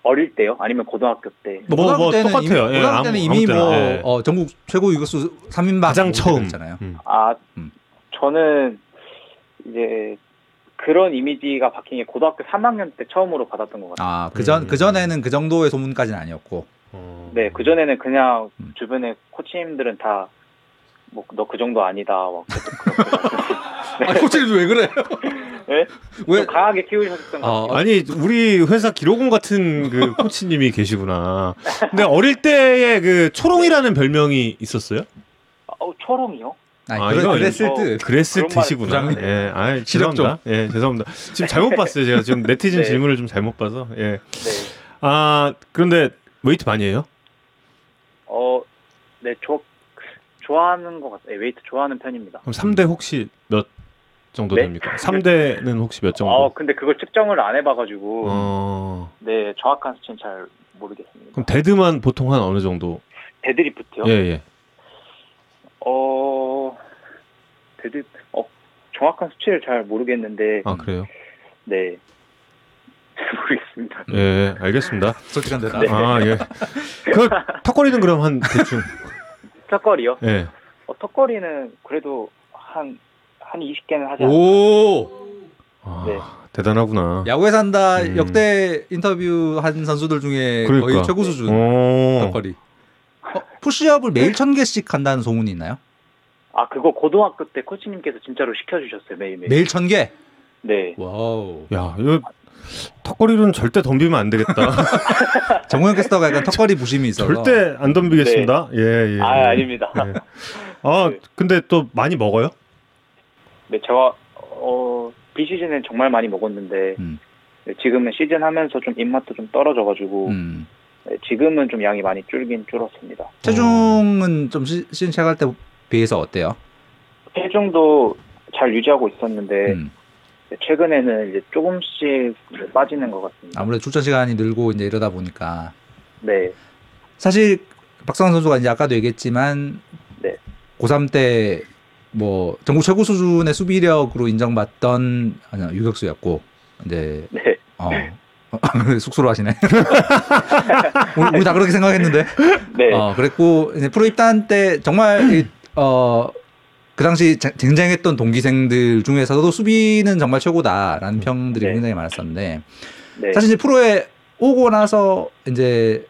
어릴 때요? 아니면 고등학교 때? 뭐, 뭐, 고등학교 때는 똑같아요. 이미, 예, 고등학교 아무- 때는 이미 뭐 예. 어, 전국 최고 유격수 3인방 가장 처음. 잖아요 음. 아 음. 저는 이제 그런 이미지가 바뀐 게 고등학교 3학년 때 처음으로 받았던 것 같아요. 아, 그전 음. 그 전에는 그 정도의 소문까지는 아니었고. 어. 네, 그 전에는 그냥 음. 주변에 코치님들은 다 뭐 너 그 정도 아니다. 막 <laughs> 아, 코치님도 왜 그래? 네? 왜? 좀 강하게 키우셨던 것 어, 같아요. 아 니 우리 회사 기록원 같은 그 <laughs> 코치님이 계시구나. 근데 어릴 때에 그 초롱이라는 별명이 있었어요? 어, 초롱이요? 아니, 아, 그래, 이거 그랬을 이거- 듯. 그랬을 듯이구나. 예, 아, 죄송합니다. 예, 죄송합니다. 지금 잘못 봤어요. 제가 지금 네티즌 <laughs> 네. 질문을 좀 잘못 봐서. 예. 네. 아 그런데 웨이트 많이 해요? 어, 네, 조, 좋아하는 것 같아요. 네, 웨이트 좋아하는 편입니다. 그럼 3대 혹시 몇 정도 네? 됩니까? 3대는 혹시 몇 정도? 어, 근데 그걸 측정을 안 해봐가지고, 어. 네, 정확한 수치는 잘 모르겠습니다. 그럼 데드만 보통 한 어느 정도? 데드리프트요? 예, 예. 어, 데드, 어, 정확한 수치를 잘 모르겠는데, 아, 그래요? 네. 잘 모르겠습니다. 예, 알겠습니다. 솔직한 대답. 네. 아, 예. 그 턱걸이는 그럼 한 대충. 턱걸이요? 예. 어, 턱걸이는 그래도 한, 한 20개는 하지 않아요. 오! 아, 네. 대단하구나. 야구에 산다 음. 역대 인터뷰 한 선수들 중에 거의 그러니까. 최고 수준 어. 턱걸이. 어, 푸시업을 매일 천 개씩 한다는 소문이 있나요? 아 그거 고등학교 때 코치님께서 진짜로 시켜주셨어요 매일매일. 매일 천 개? 네. 와우. 야, 이거 턱걸이는 절대 덤비면 안 되겠다. <laughs> 정우영 캐스터가 약간 턱걸이 부심이 있어서 절대 안 덤비겠습니다. 예, 예. 아 아닙니다. 예. 아, 근데 또 많이 먹어요? 네 제가 어 비시즌엔 정말 많이 먹었는데 음. 네, 지금은 시즌 하면서 좀 입맛도 좀 떨어져 가지고 음. 네, 지금은 좀 양이 많이 줄긴 줄었습니다. 체중은 좀 시- 시즌 시작할 때 비해서 어때요? 체중도 잘 유지하고 있었는데 음. 네, 최근에는 이제 조금씩 빠지는 것 같습니다. 아무래도 출전 시간이 늘고 이제 이러다 보니까 네, 사실 박성환 선수가 이제 아까도 얘기했지만 네. 고3 때 뭐 전국 최고 수준의 수비력으로 인정받던 아니, 유격수였고 이제 네, 어 <laughs> 쑥스러워하시네. <laughs> 우리, 우리 다 그렇게 생각했는데. 네, 어 그랬고 프로 입단 때 정말 이, 어. 그 당시 쟁- 쟁쟁했던 동기생들 중에서도 수비는 정말 최고다라는 평들이 네. 굉장히 많았었는데 네, 사실 이제 프로에 오고 나서 이제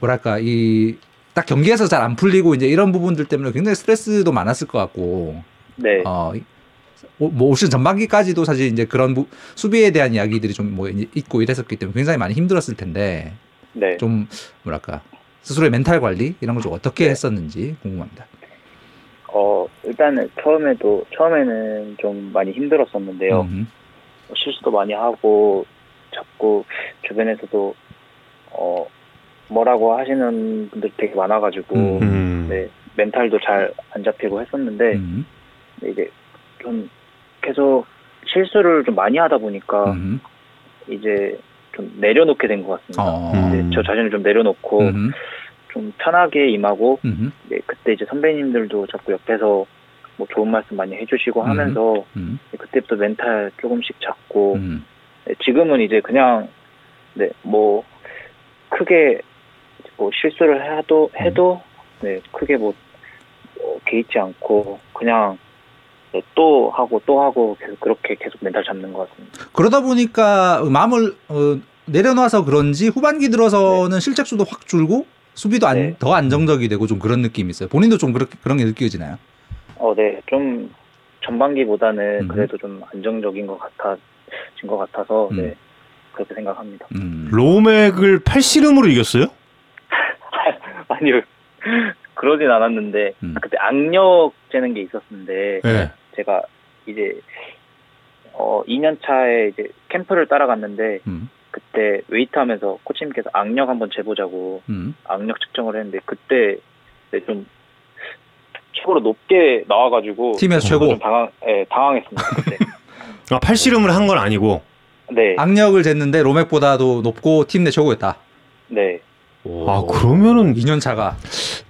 뭐랄까 이 딱 경기에서 잘 안 풀리고 이제 이런 부분들 때문에 굉장히 스트레스도 많았을 것 같고 네, 어, 뭐올 시즌 전반기까지도 사실 이제 그런 부- 수비에 대한 이야기들이 좀 뭐 있고 이랬었기 때문에 굉장히 많이 힘들었을 텐데 네. 좀 뭐랄까 스스로의 멘탈 관리 이런 걸 좀 어떻게 네. 했었는지 궁금합니다. 어 일단은 처음에도 처음에는 좀 많이 힘들었었는데요. 음, 뭐 실수도 많이 하고 자꾸 주변에서도 어 뭐라고 하시는 분들 되게 많아가지고 음. 음. 네 멘탈도 잘 안 잡히고 했었는데 음, 네, 이제 좀 계속 실수를 좀 많이 하다 보니까 음, 이제 좀 내려놓게 된 것 같습니다. 어, 저 자신을 좀 내려놓고 음, 좀 편하게 임하고 음, 이제 그때 이제 선배님들도 자꾸 옆에서 뭐 좋은 말씀 많이 해주시고 음. 하면서 음, 그때부터 멘탈 조금씩 잡고 음, 네, 지금은 이제 그냥 네 뭐 크게 뭐 실수를 해도 해도 네 크게 뭐 어, 개의치 않고 그냥 네, 또 하고 또 하고 계속 그렇게 계속 멘탈 잡는 것 같습니다. 그러다 보니까 마음을 어, 내려놔서 그런지 후반기 들어서는 실책수도 확 줄고 수비도 안, 네. 더 안정적이 되고 좀 그런 느낌이 있어요. 본인도 좀 그렇게 그런 게 느껴지나요? 어, 네, 좀 전반기보다는 음. 그래도 좀 안정적인 것 같아진 것 같아서 음. 네 그렇게 생각합니다. 음. 로맥을 팔씨름으로 이겼어요? <laughs> 아니요, 그러진 않았는데 음. 그때 악력 재는 게 있었는데 네. 제가 이제 어 2년 차에 이제 캠프를 따라갔는데 음, 그때 웨이트 하면서 코치님께서 악력 한번 재보자고 음. 악력 측정을 했는데 그때 네, 좀 최고로 높게 나와가지고 팀에서 좀 최고 당황, 예, 당황했습니다 그때. <laughs> 아, 팔씨름을 한 건 아니고. 네, 악력을 쟀는데 로맥보다도 높고 팀 내 최고였다. 네. 아, 그러면은 2년 차가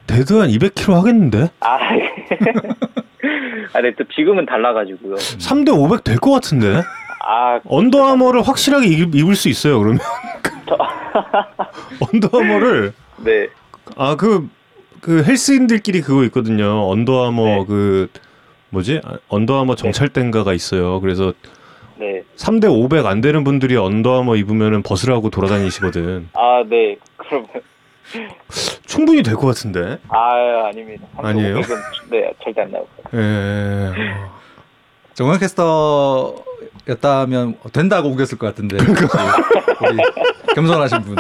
데드 한 200kg 하겠는데? 아, <laughs> 아, 네, 또 지금은 달라가지고요. 3대 500 될 것 같은데? 아, 언더아머를 확실하게 입, 입을 수 있어요, 그러면. <laughs> 언더아머를 네, 아 그 그 헬스인들끼리 그거 있거든요. 언더아머 네. 그 뭐지? 아, 언더아머 정찰대인가가 있어요. 그래서 네. 3대 500 안 되는 분들이 언더아머 입으면은 벗으라고 돌아다니시거든. 아, 네. 그러면 충분히 될 것 같은데. 아, 아닙니다. 아니에요? 3,500은 네, 절대 안 나올 거예요. 예. 정현 캐스터였다면 된다고 우겼을 것 같은데. 그러니까. 우리 겸손하신 분.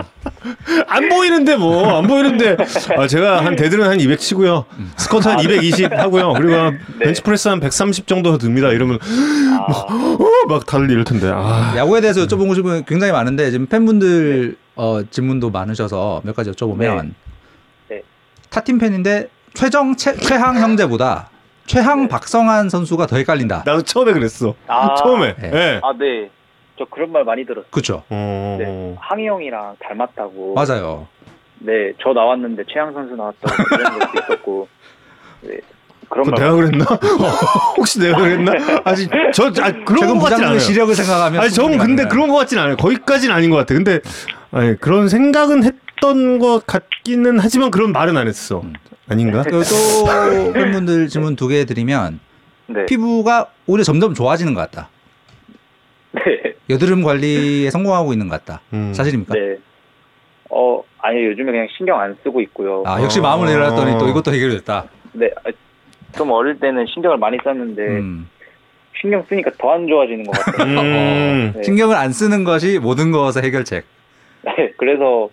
안 보이는데 뭐 안 보이는데 아 제가 한 데드는 한 200 치고요 스쿼트 한 220 하고요 그리고 한 네. 벤치프레스 한 130 정도 듭니다 이러면 아, 어, 막 다들 이럴 텐데 아 야구에 대해서 여쭤보고 싶은 게 굉장히 많은데 지금 팬분들 어, 질문도 많으셔서 몇 가지 여쭤보면 네. 네. 타팀 팬인데 최정 최, 최항 형제보다 최항 네. 박성한 선수가 더 헷갈린다. 나도 처음에 그랬어 아. 처음에 네. 예 아, 네. 저 그런 말 많이 들었어요. 그렇죠. 어... 네. 항희 형이랑 닮았다고. 맞아요. 네, 저 나왔는데 최양 선수 나왔다고 그런 것도 있었고. 네. 그런 말. 내가 그랬나? <laughs> 혹시 내가 그랬나? 아직 저 아, 그런 거 같진 않아요. 시력을 생각하면 아니 저는 충분히 근데. 그런 거 같진 않아요. 거기까지는 아닌 것 같아. 근데 아니, 그런 생각은 했던 것 같기는 하지만 그런 말은 안 했어. 음. 아닌가? 그리고 또 팬분들 질문 두 개 드리면 네. 피부가 오히려 점점 좋아지는 것 같다. 네. 여드름 관리에 성공하고 있는 것 같다. 음. 사실입니까? 네. 어, 아니 요즘에 그냥 신경 안 쓰고 있고요. 아 역시 어. 마음을 내려놨더니 또 이것도 해결됐다. 네. 아, 좀 어릴 때는 신경을 많이 썼는데 음. 신경 쓰니까 더 안 좋아지는 것 같아요. 음. <laughs> 네. 신경을 안 쓰는 것이 모든 것의 해결책. <laughs> 네, 그래서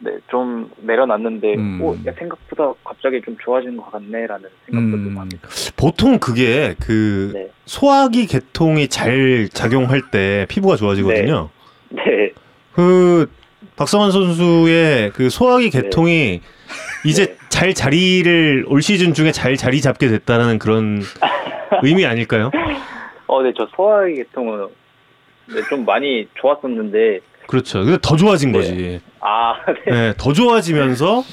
네, 좀 내려놨는데 음. 오, 야, 생각보다 갑자기 좀 좋아지는 것 같네라는 생각도 음. 좀 합니다. 보통 그게 그 네. 소화기 개통이 잘 작용할 때 피부가 좋아지거든요. 네. 그 박성환 선수의 그 소화기 개통이 이제 네. 잘 자리를 올 시즌 중에 잘 자리 잡게 됐다는 그런 <laughs> 의미 아닐까요? 어, 네, 저 소화기 계통은 네, 좀 많이 좋았었는데 그렇죠. 근데 더 좋아진 네. 거지. 아, 네. 네, 더 좋아지면서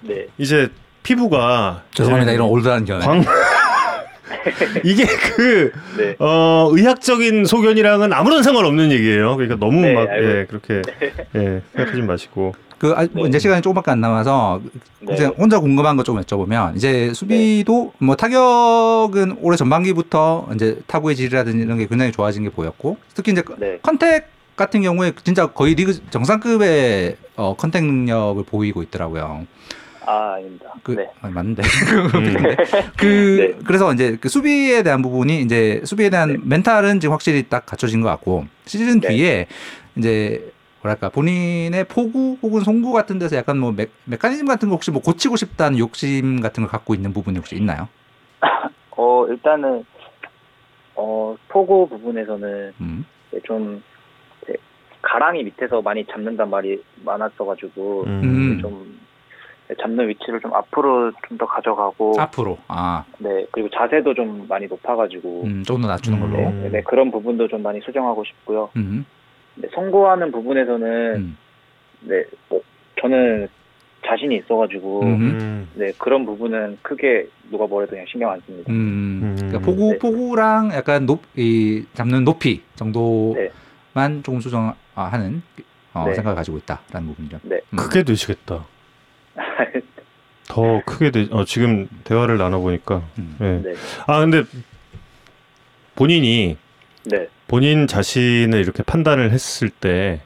네. 이제 피부가 죄송합니다. 이런 올드한 견해. 광 <laughs> 이게 그 네. 어, 의학적인 소견이랑은 아무런 상관없는 얘기예요. 그러니까 너무 네, 막 예, 그렇게 예, 생각하지 마시고. 그 아, 뭐 네. 이제 시간이 조금밖에 안 남아서 네. 이제 혼자 궁금한 거 좀 여쭤보면 이제 수비도 뭐 타격은 올해 전반기부터 이제 타구의 질이라든지 이런 게 굉장히 좋아진 게 보였고 특히 이제 네. 컨택 같은 경우에 진짜 거의 리그 정상급의 어, 컨택 능력을 보이고 있더라고요. 아, 아닙니다. 그 네. 아니, 맞는데 <laughs> 음. 그 네. 그래서 이제 그 수비에 대한 부분이 이제 수비에 대한 네. 멘탈은 지금 확실히 딱 갖춰진 것 같고 시즌 네. 뒤에 이제 뭐랄까 본인의 포구 혹은 송구 같은 데서 약간 뭐 메, 메커니즘 같은 거 혹시 뭐 고치고 싶다는 욕심 같은 걸 갖고 있는 부분이 혹시 있나요? <laughs> 어, 일단은 어, 포고 부분에서는 음. 네, 좀 가랑이 밑에서 많이 잡는단 말이 많았어가지고 음. 좀 잡는 위치를 좀 앞으로 좀 더 가져가고 앞으로 아 네 그리고 자세도 좀 많이 높아가지고 음, 조금 더 낮추는 걸로. 음. 네, 네, 그런 부분도 좀 많이 수정하고 싶고요. 음. 네, 송구하는 부분에서는 음. 네, 뭐 저는 자신이 있어가지고 음. 음. 네 그런 부분은 크게 누가 뭐래도 그냥 신경 안 씁니다. 음. 음. 그러니까 포구 네. 포구랑 약간 높 이 잡는 높이 정도만 네. 조금 수정 하는 어, 네. 생각을 가지고 있다라는 부분이죠. 네. 음. 크게 되시겠다. 더 크게 되. 어, 지금 대화를 나눠 보니까. 음. 예. 네, 아 근데 본인이 네, 본인 자신을 이렇게 판단을 했을 때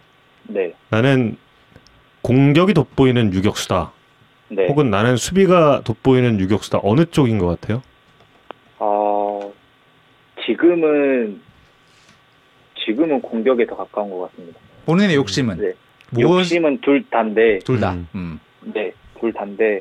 네, 나는 공격이 돋보이는 유격수다. 네. 혹은 나는 수비가 돋보이는 유격수다. 어느 쪽인 것 같아요? 어, 지금은 지금은 공격에 더 가까운 것 같습니다. 본인의 욕심은 네. 무엇 욕심은 둘 다인데, 둘 다. 음. 음. 네, 둘 다인데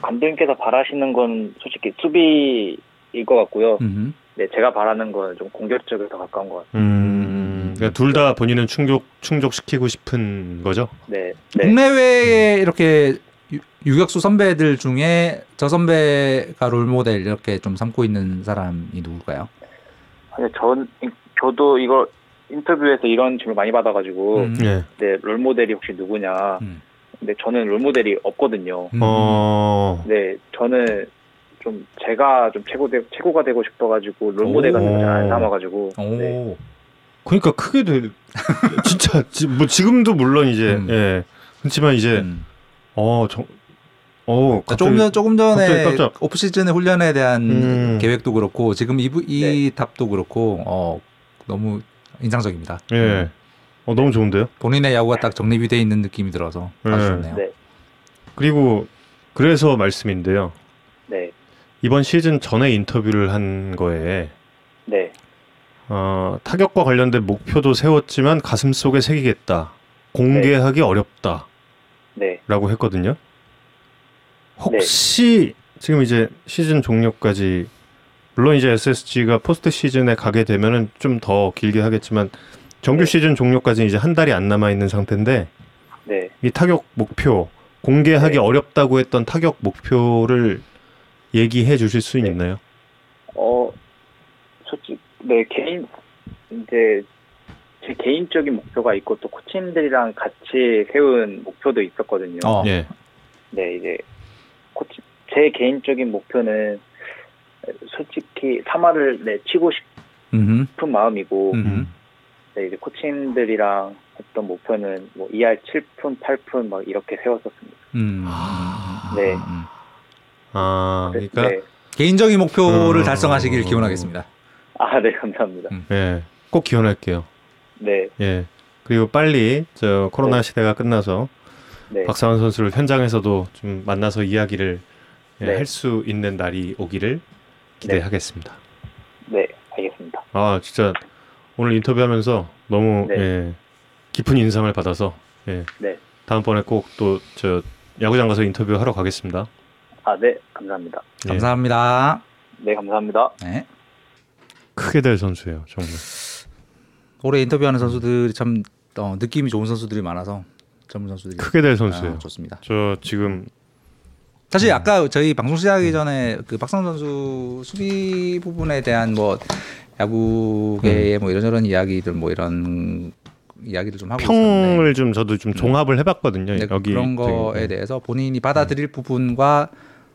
감독님께서 바라시는 건 솔직히 수비일 것 같고요. 음. 네, 제가 바라는 건 좀 공격적에 더 가까운 것 같아요. 음. 그러니까 둘 다 본인은 충족 충족시키고 싶은 거죠. 네, 네. 국내외에 이렇게 유- 유격수 선배들 중에 저 선배가 롤 모델 이렇게 좀 삼고 있는 사람이 누굴까요? 아니, 전 저도 이거 인터뷰에서 이런 질문 많이 받아가지고 음. 예. 네, 롤 모델이 혹시 누구냐. 음. 근데 저는 롤 모델이 없거든요. 음. 어. 네, 저는 좀 제가 좀 최고 되, 최고가 되고 싶어가지고 롤 모델 같은 거잘안 오. 삼아가지고 오. 네, 그러니까 크게 돼. <laughs> 진짜 지, 뭐 지금도 물론 이제 음. 예. 그렇지만 이제 음. 어, 정, 어, 그러니까 조금 전 조금 전에 갑자기 깜짝. 오프 시즌의 훈련에 대한 음. 계획도 그렇고 지금 이, 부- 이 네. 답도 그렇고 어 너무 인상적입니다. 예. 음. 어, 너무 좋은데요? 본인의 야구가 딱 정립이 돼 있는 느낌이 들어서 아주 네. 좋네요. 네, 그리고 그래서 말씀인데요. 네, 이번 시즌 전에 인터뷰를 한 거에 네, 어, 타격과 관련된 목표도 세웠지만 가슴 속에 새기겠다. 공개하기 어렵다라고 네, 했거든요. 혹시 지금 이제 시즌 종료까지 물론 이제 SSG가 포스트 시즌에 가게 되면은 좀 더 길게 하겠지만 정규 네. 시즌 종료까지 이제 한 달이 안 남아 있는 상태인데 네. 이 타격 목표 공개하기 네. 어렵다고 했던 타격 목표를 얘기해 주실 수 네. 있나요? 어, 솔직히 네 개인 이제 제 개인적인 목표가 있고 또 코치님들이랑 같이 세운 목표도 있었거든요. 어. 예. 네, 이제 코치 제 개인적인 목표는 솔직히 3할을 네, 치고 음. 싶은 마음이고 음. 네, 이제 코치님들이랑 했던 목표는 뭐 2할 7푼, 8푼 막 이렇게 세웠었습니다. 음. 네. 음. 아, 그러니까 네. 개인적인 목표를 음. 달성하시길 기원하겠습니다. 아, 네, 감사합니다. 음. 예. 꼭 기원할게요. 네, 예. 그리고 빨리 저 코로나 네. 시대가 끝나서 네, 박상원 선수를 현장에서도 좀 만나서 이야기를 예, 네. 할수 있는 날이 오기를 기대하겠습니다. 네, 알겠습니다. 아 진짜 오늘 인터뷰하면서 너무 네. 예, 깊은 인상을 받아서 예, 네, 다음번에 꼭 또 저 야구장 가서 인터뷰하러 가겠습니다. 아, 네, 감사합니다. 예. 감사합니다. 네, 감사합니다. 네. 크게 될 선수예요, 정말. 올해 인터뷰하는 선수들이 참 어, 느낌이 좋은 선수들이 많아서 전문 선수들이 크게 될 선수예요. 아, 좋습니다. 저 지금 사실 아까 저희 방송 시작하기 전에 그 박상 선수 수비 부분에 대한 뭐 야구계의 뭐 이런저런 이야기들 뭐 이런 이야기를 좀 하고 있었는데 평을 좀 저도 좀 종합을 해봤거든요. 네, 여기 그런 거에 예. 대해서 본인이 받아들일 부분과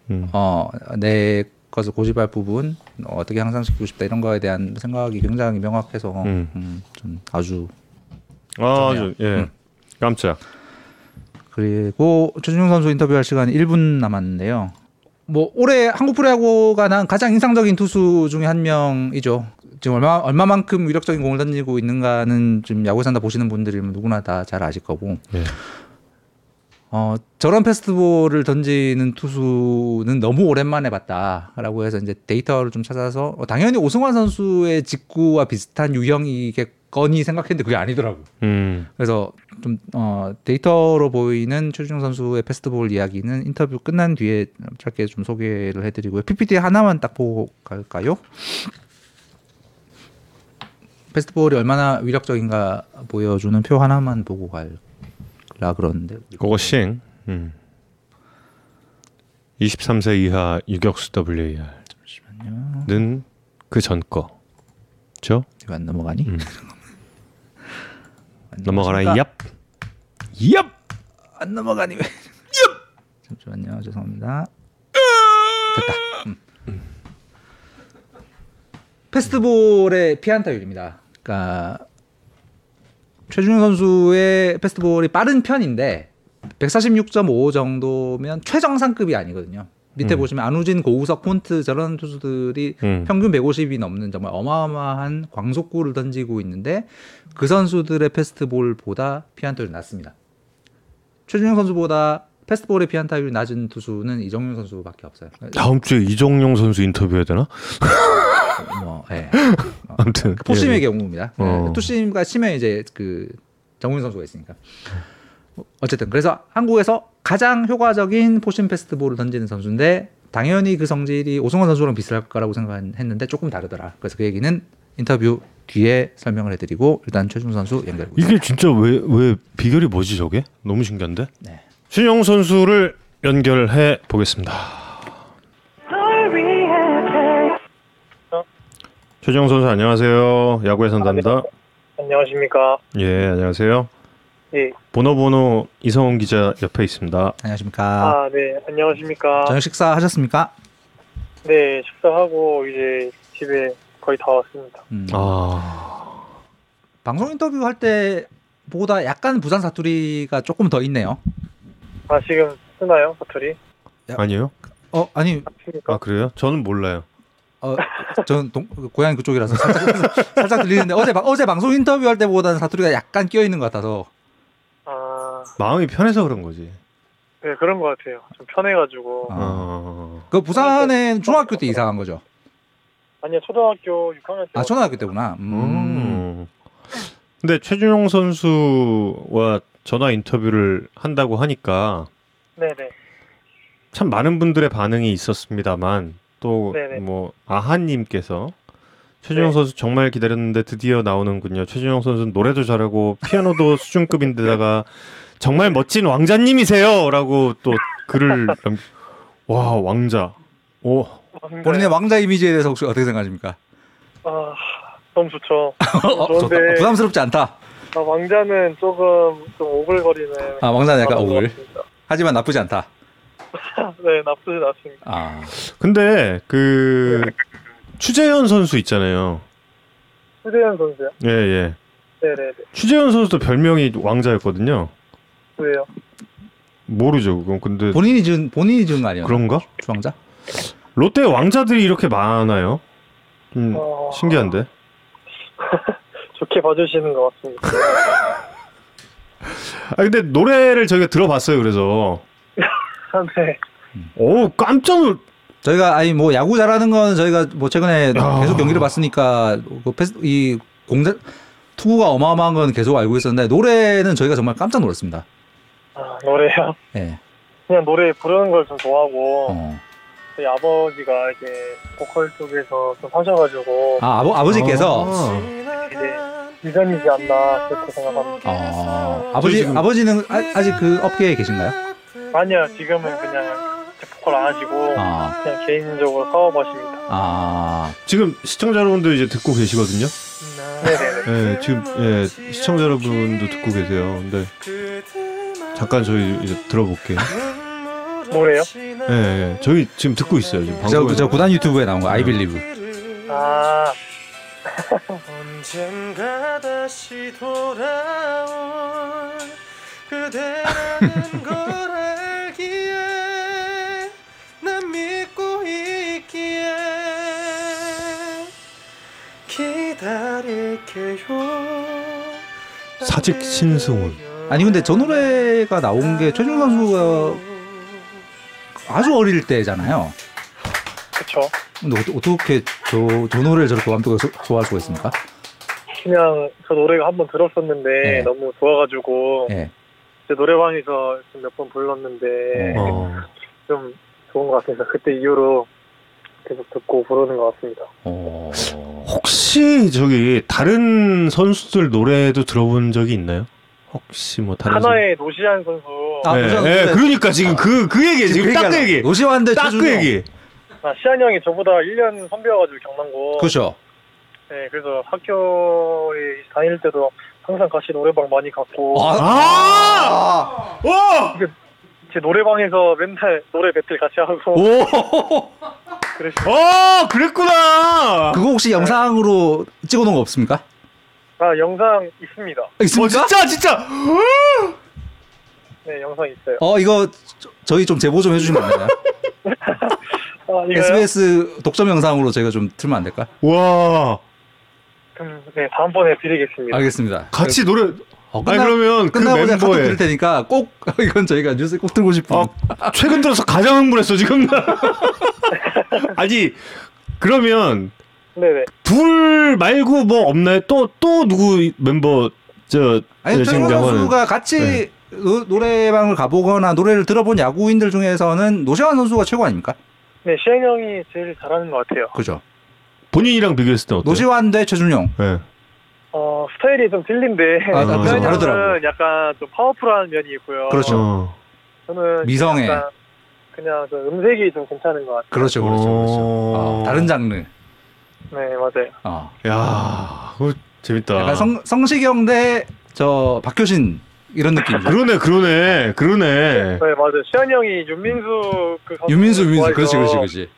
음. 어내 것을 고집할 부분 어, 어떻게 향상시키고 싶다 이런 거에 대한 생각이 굉장히 명확해서 음. 음, 좀 아주 아, 예. 음. 깜짝. 그리고 최준용 선수 인터뷰할 시간이 1분 남았는데요. 뭐 올해 한국 프로야구가 난 가장 인상적인 투수 중에 한 명이죠. 지금 얼마 얼마만큼 위력적인 공을 던지고 있는가는 지금 야구에 산다 보시는 분들이면 누구나 다 잘 아실 거고. 예. 어, 저런 페스티벌을 던지는 투수는 너무 오랜만에 봤다라고 해서 이제 데이터를 좀 찾아서 어, 당연히 오승환 선수의 직구와 비슷한 유형이겠 거니 생각했는데 그게 아니더라고. 음. 그래서 좀 어, 데이터로 보이는 최준용 선수의 페스티벌 이야기는 인터뷰 끝난 뒤에 짧게 좀 소개를 해드리고요. PPT 하나만 딱 보고 갈까요? 페스티벌이 얼마나 위력적인가 보여주는 표 하나만 보고 갈라 그러는데 그거 시행. 음. 23세 이하 유격수 WAR는 그 전 거. 죠? 이거 안 넘어가니? 음. <laughs> 안 넘어가라? 얍. 얍. 안 넘어가니 왜? <laughs> 잠시만요. 죄송합니다. 됐다. 음. 패스트볼의 피안타율입니다. 그러니까 최준용 선수의 패스트볼이 빠른 편인데 146.5 정도면 최정상급이 아니거든요. 밑에 음. 보시면 안우진, 고우석, 폰트 저런 투수들이 음. 평균 150이 넘는 정말 어마어마한 광속구를 던지고 있는데 그 선수들의 패스트볼보다 피안타율이 낮습니다. 최준용 선수보다 패스트볼의 피안타율이 낮은 투수는 이정용 선수밖에 없어요. 다음 주에 이정용 선수 인터뷰해야 되나? <laughs> 뭐, 예. 어, 아무튼 포심의 예. 경우입니다. 어. 네, 투심과 치면 이제 그 정훈 선수가 있으니까. 어쨌든 그래서 한국에서 가장 효과적인 포심 패스트볼을 던지는 선수인데 당연히 그 성질이 오승환 선수랑 비슷할 거라고 생각했는데 조금 다르더라. 그래서 그 얘기는 인터뷰 뒤에 설명을 해드리고 일단 최준 선수 연결해 보겠습니다. 이게 진짜 왜 왜 비결이 뭐지 저게? 너무 신기한데? 네. 신영 선수를 연결해 보겠습니다. 최정 선수 안녕하세요. 야구에 선단다. 안녕하십니까. 예, 안녕하세요. 예. 보노보노 이성훈 기자 옆에 있습니다. 안녕하십니까. 아, 네. 안녕하십니까. 저녁 식사 하셨습니까? 네, 식사하고 이제 집에 거의 다 왔습니다. 음. 아, 방송 인터뷰 할 때보다 약간 부산 사투리가 조금 더 있네요. 아, 지금 쓰나요? 사투리? 아니요? 어 아니 아 그래요? 저는 몰라요. 어 저는 동, 고향이 그쪽이라서 살짝, 살짝 들리는데 어제 방- 어제 방송 인터뷰 할 때보다는 사투리가 약간 끼어 있는 것 같아서 아, 마음이 편해서 그런 거지. 네, 그런 것 같아요. 좀 편해가지고. 아. 어. 그 부산에 중학교 때 이사 간 거죠. 아니요, 초등학교 6학년 때. 아 초등학교 때구나. 음. 음. 근데 최준용 선수와 전화 인터뷰를 한다고 하니까 네네. 참 많은 분들의 반응이 있었습니다만 또. 뭐 아하님께서 최준용 네. 선수 정말 기다렸는데 드디어 나오는군요. 최준용 선수는 노래도 잘하고 피아노도 수준급인데다가 <laughs> 정말 멋진 왕자님이세요라고 또 글을 남... 와 왕자. 오? 본인의 왕자 이미지에 대해서 혹시 어떻게 생각하십니까? 아, 너무 좋죠. 어, 좋다. <laughs> 좋은데. 부담스럽지 않다. 아, 왕자는 조금 좀 오글거리는. 아 왕자는 약간 오글. 하지만 나쁘지 않다. <laughs> 네, 나쁘진 않습니다. 아 근데 그 추재현 선수 있잖아요. 수재현 선수요? 예 예. 네네네. 추재현 선수도 별명이 왕자였거든요. 왜요? 모르죠 그건 근데 본인이 지은 본인이 지은 거 아니에요? 그런가? 주왕자? 롯데 왕자들이 이렇게 많아요. 좀 어, 신기한데. <laughs> 좋게 봐주시는 것 같습니다. 아 근데 노래를 저희가 들어봤어요. 그래서 <laughs> 네. 오 깜짝 놀. 저희가 아니 뭐 야구 잘하는 건 저희가 뭐 최근에 야. 계속 경기를 봤으니까 그 패스 이 공작 투구가 어마어마한 건 계속 알고 있었는데 노래는 저희가 정말 깜짝 놀랐습니다. 아, 노래요? 예. 그냥 노래 부르는 걸 좀 좋아하고 어. 저희 아버지가 이제 보컬 쪽에서 좀 하셔가지고 아 아버 아버지께서 아. 이제 유전이지 않나 그렇게 생각합니다. 어, 아버지 지금- 아버지는 아, 아직 그 업계에 계신가요? 아니요, 지금은 그냥 보컬 안 하시고 아. 그냥 개인적으로 사업하십니다. 아 지금 시청자 여러분도 이제 듣고 계시거든요. 네네네. 예, 지금 예, 시청자 여러분도 듣고 계세요. 근데 잠깐 저희 이제 들어볼게요. 노래요? 예, 예, 저희 지금 듣고 있어요. 지금 저, 방송에. 저 구단 유튜브에 나온 거 아이빌리브. 아, 언젠가 다시 돌아올 그대라는 걸 알기에 난 믿고 있기에 기다릴게요 사직 신승훈. 아니 근데 저 노래가 나온 게 최준 선수가 아주 어릴 때잖아요. 그쵸. 근데 어떠- 어떻게 저, 저 노래를 저렇게 완벽하게 소- 좋아할 수가 있습니까? 그냥 저 노래가 한번 들었었는데 네. 너무 좋아가지고 예. 제 노래방에서 몇 번 불렀는데 어. 좀 좋은 것 같아서 그때 이후로 계속 듣고 부르는 것 같습니다. 어... 혹시 저기 다른 선수들 노래도 들어본 적이 있나요? 혹시 뭐 다른 하나의 노시안 선수 아, 선... 예, 노시환 예, 선수의- 그러니까 지금 그 그 얘기 지금 딱 그 얘기. 노시환 대딱 최준 그 얘기. 아, 시안 형이 저보다 1년 선배여가지고 경남고 그렇죠. 네, 그래서 학교에 다닐 때도 항상 같이 노래방 많이 갔고 아, 아! 오! 제 노래방에서 맨날 노래 배틀 같이 하고 오! 그랬어요. 어, 그랬구나. 그거 혹시 영상으로 찍어놓은 거 없습니까? 아 영상 있습니다. 어, 있습니까? 진짜 진짜. 네, 영상 있어요. 어 이거 저- 저희 좀 제보 좀 해주시면 안 되나요? <laughs> 아? SBS 독점 영상으로 저희가 좀 틀면 안 될까? 와. 그럼 네, 다음번에 드리겠습니다. 알겠습니다. 같이 노래 어, 아니 끝나, 그러면 그 끝나고 제가 카톡 드릴 테니까 꼭 <laughs> 이건 저희가 뉴스에 꼭 들고 싶은 아, 최근 들어서 가장 흥분했어 지금. <laughs> 아니 그러면 네네. 둘 말고 뭐 없나요? 또 또 누구 멤버 저 아니 야구하는- 선수가 같이 네. 노, 노래방을 가보거나 노래를 들어본 야구인들 중에서는 노시환 선수가 최고 아닙니까? 네, 시안 형이 제일 잘하는 것 같아요. 그죠. 본인이랑 비교했을 때 어때요? 노시환 대 최준용. 네. 어, 스타일이 좀 틀린데 아, 아, 다르더라고요. 형은 약간 좀 파워풀한 면이 있고요. 그렇죠. 어. 저는 미성애. 약간 그냥 좀 음색이 좀 괜찮은 것 같아요. 그렇죠, 그렇죠, 그렇죠. 어. 어, 다른 장르. 네, 맞아요. 어. 야, 그거 재밌다. 약간 성, 성시경 대저 박효신 이런 느낌이죠. <laughs> 그러네, 그러네, 그러네. 네, 맞아요. 시환 형이 윤민수 그 가수 윤민수, 윤민수, 그렇지, 그렇지, 그렇지.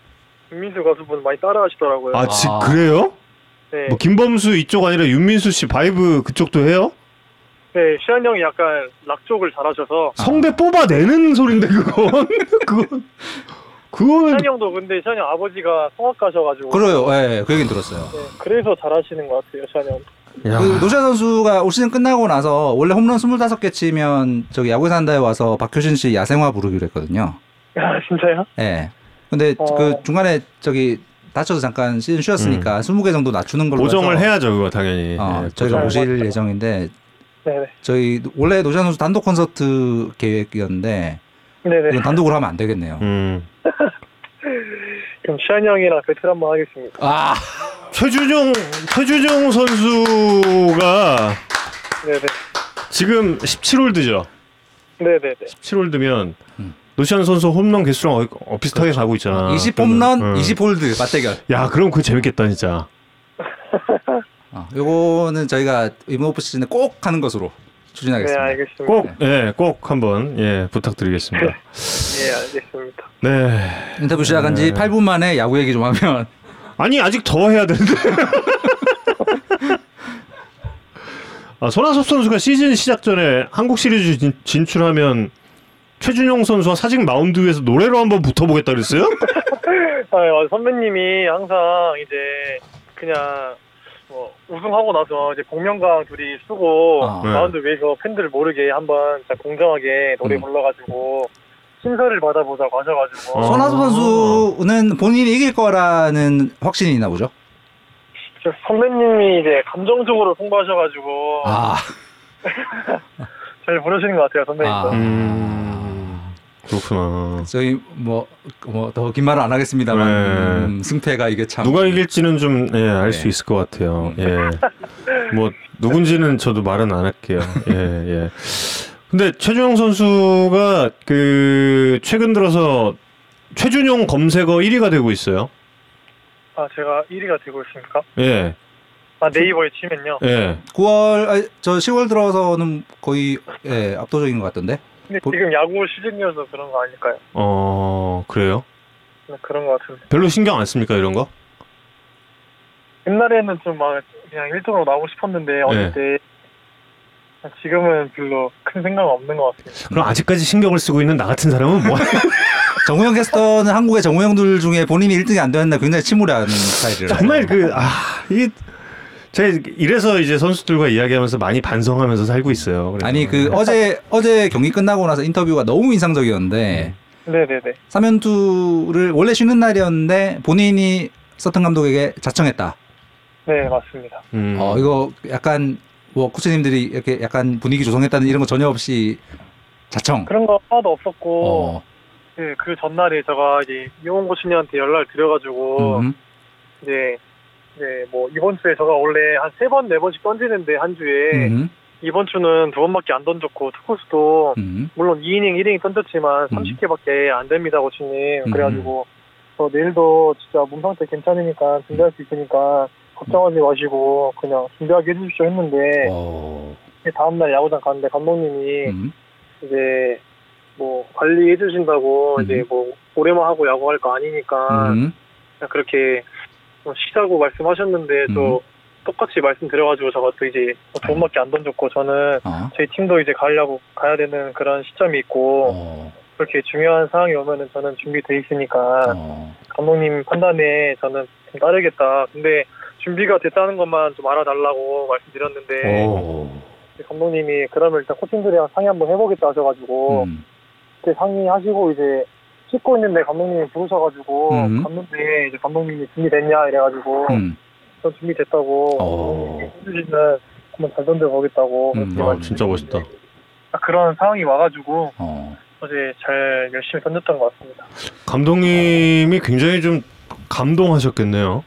윤민수 가수분 많이 따라하시더라고요. 아, 지, 아. 그래요? 네, 뭐 김범수 이쪽 아니라 윤민수 씨 바이브 그쪽도 해요? 네, 시환 형이 약간 락 쪽을 잘하셔서 성대 뽑아내는 소린데 그건 <laughs> 그건 시환 형도 근데 형 아버지가 성악가셔가지고 그래요, 예, 그 얘기는 들었어요. 네, 그래서 잘하시는 것 같아요. 야, 그 노시환 선수가 올 시즌 끝나고 나서 원래 홈런 25개 치면 저기 야구에 산다에 와서 박효신 씨 야생화 부르기로 했거든요. 아, 진짜요? 예. 근데 어. 그 중간에 저기 다쳐서 잠깐 시즌 쉬었으니까 20개 정도 낮추는 걸로 보정을 해서 해야죠 그거 당연히. 어, 예, 저희가 보정. 모실 맞죠. 예정인데 네네. 저희 원래 노시환 선수 단독 콘서트 계획이었는데 네네. 이건 단독으로 하면 안 되겠네요. 음. <laughs> 그럼 시안 형이랑 배틀 한번 하겠습니다. 아, <laughs> 최준용 최준용 선수가 네네. 지금 17홀드죠. 네네네. 17홀드면 음. 노시환 선수 홈런 개수랑 어, 어, 비슷하게 가고 있잖아. 20 홈런, 응. 20 홀드 맞대결. 야, 그럼 그거 재밌겠다 진짜. 어, 요거는 저희가 이번 오프 시즌에 꼭 하는 것으로 네, 추진하겠습니다. 알겠습니다. 꼭, 예, 꼭 한번 예 부탁드리겠습니다. 예, 알겠습니다. 네. 인터뷰 시작한 지 네. 8분 만에 야구 얘기 좀 하면 아니 아직 더 해야 되는데. <laughs> 아, 손아섭 선수가 시즌 시작 전에 한국 시리즈 진, 진출하면 최준용 선수와 사직 마운드 위에서 노래로 한번 붙어보겠다 그랬어요? <laughs> 아. 선배님이 항상 이제 그냥 뭐 우승하고 나서 이제 복면가왕 둘이 쓰고 아. 네. 마운드 위에서 팬들 모르게 한번 진짜 공정하게 노래 음. 불러가지고 심사를 받아보자고 하셔가지고 어. 손아섭 선수는 본인이 이길 거라는 확신이 있나 보죠? 저 선배님이 이제 감정적으로 송구하셔가지고 아, <laughs> 잘 부르시는 것 같아요 선배님도. 아. 음, 그렇구나. 저희 뭐뭐더 긴 말은 안 하겠습니다만 네. 음, 승패가 이게 참 누가 이길지는 좀 예, 알수 네. 있을 것 같아요. 예. 뭐 누군지는 저도 말은 안 할게요. 예, 예. 근데 최준용 선수가 그 최근 들어서 최준용 검색어 1위가 되고 있어요. 아 제가 1위가 되고 있습니까? 예. 아 네이버에 치면요. 예. 9월 아니, 저 10월 들어서는 거의 예, 압도적인 것 같던데. 근데 보- 지금 야구 시즌이어서 그런 거 아닐까요? 어, 그래요? 네, 그런 것 같은데. 별로 신경 안 씁니까, 이런 거? 옛날에는 좀 막 그냥 1등으로 나오고 싶었는데 어릴 때 지금은 별로 큰 생각은 없는 것 같습니다. 그럼 아직까지 신경을 쓰고 있는 나 같은 사람은 뭐? <laughs> 정우영 캐스터는 한국의 정우영들 중에 본인이 1등이 안 되었나 굉장히 침울해하는 스타일이라. 정말 그, 아, 이게, 제가 이래서 이제 선수들과 이야기하면서 많이 반성하면서 살고 있어요. 그래서. 아니 그 어제 어제 경기 끝나고 나서 인터뷰가 너무 인상적이었는데 네네네. 3연투를 원래 쉬는 날이었는데 본인이 서튼 감독에게 자청했다. 네 맞습니다. 음. 어 이거 약간 뭐 코치님들이 이렇게 약간 분위기 조성했다는 이런 거 전혀 없이 자청. 그런 거 하나도 없었고 어. 네, 그 전날에 제가 이제 이용호 코치님한테 연락을 드려가지고 음. 이제 이제 뭐 이번 주에 제가 원래 한 세 번 네 번씩 던지는데 한 주에 음. 이번 주는 두 번밖에 안 던졌고 투코스도 음. 물론 2이닝 1이닝 던졌지만 음. 30개밖에 안 됩니다 코치님 음. 그래가지고 저 내일도 진짜 몸 상태 괜찮으니까 준비할 수 있으니까 걱정하지 마시고 그냥 준비하게 해주십시오 했는데 어. 다음날 야구장 갔는데 감독님이 음. 이제 뭐 관리해 주신다고 음. 이제 뭐 올해만 하고 야구할 거 아니니까 음. 그냥 그렇게 뭐 쉬자고 말씀하셨는데 또 음. 똑같이 말씀드려가지고 저가 또 이제 뭐 돈밖에 안 던졌고 저는 어. 저희 팀도 이제 가려고 가야 되는 그런 시점이 있고 어. 그렇게 중요한 상황이 오면은 저는 준비돼 있으니까 어. 감독님 판단에 저는 좀 따르겠다. 근데 준비가 됐다는 것만 좀 알아달라고 말씀드렸는데 오. 감독님이 그러면 일단 코칭들이랑 상의 한번 해보겠다 하셔가지고 음. 그때 상의하시고 이제 씻고 있는데 감독님이 부르셔가지고 음. 갔는데 이제 감독님이 준비됐냐 이래가지고 음. 전 준비됐다고 어. 해주시면 한번 잘 던져보겠다고 음. 아, 진짜 멋있다. 딱 그런 상황이 와가지고 어. 어제 잘 열심히 던졌던 것 같습니다. 감독님이 굉장히 좀 감동하셨겠네요.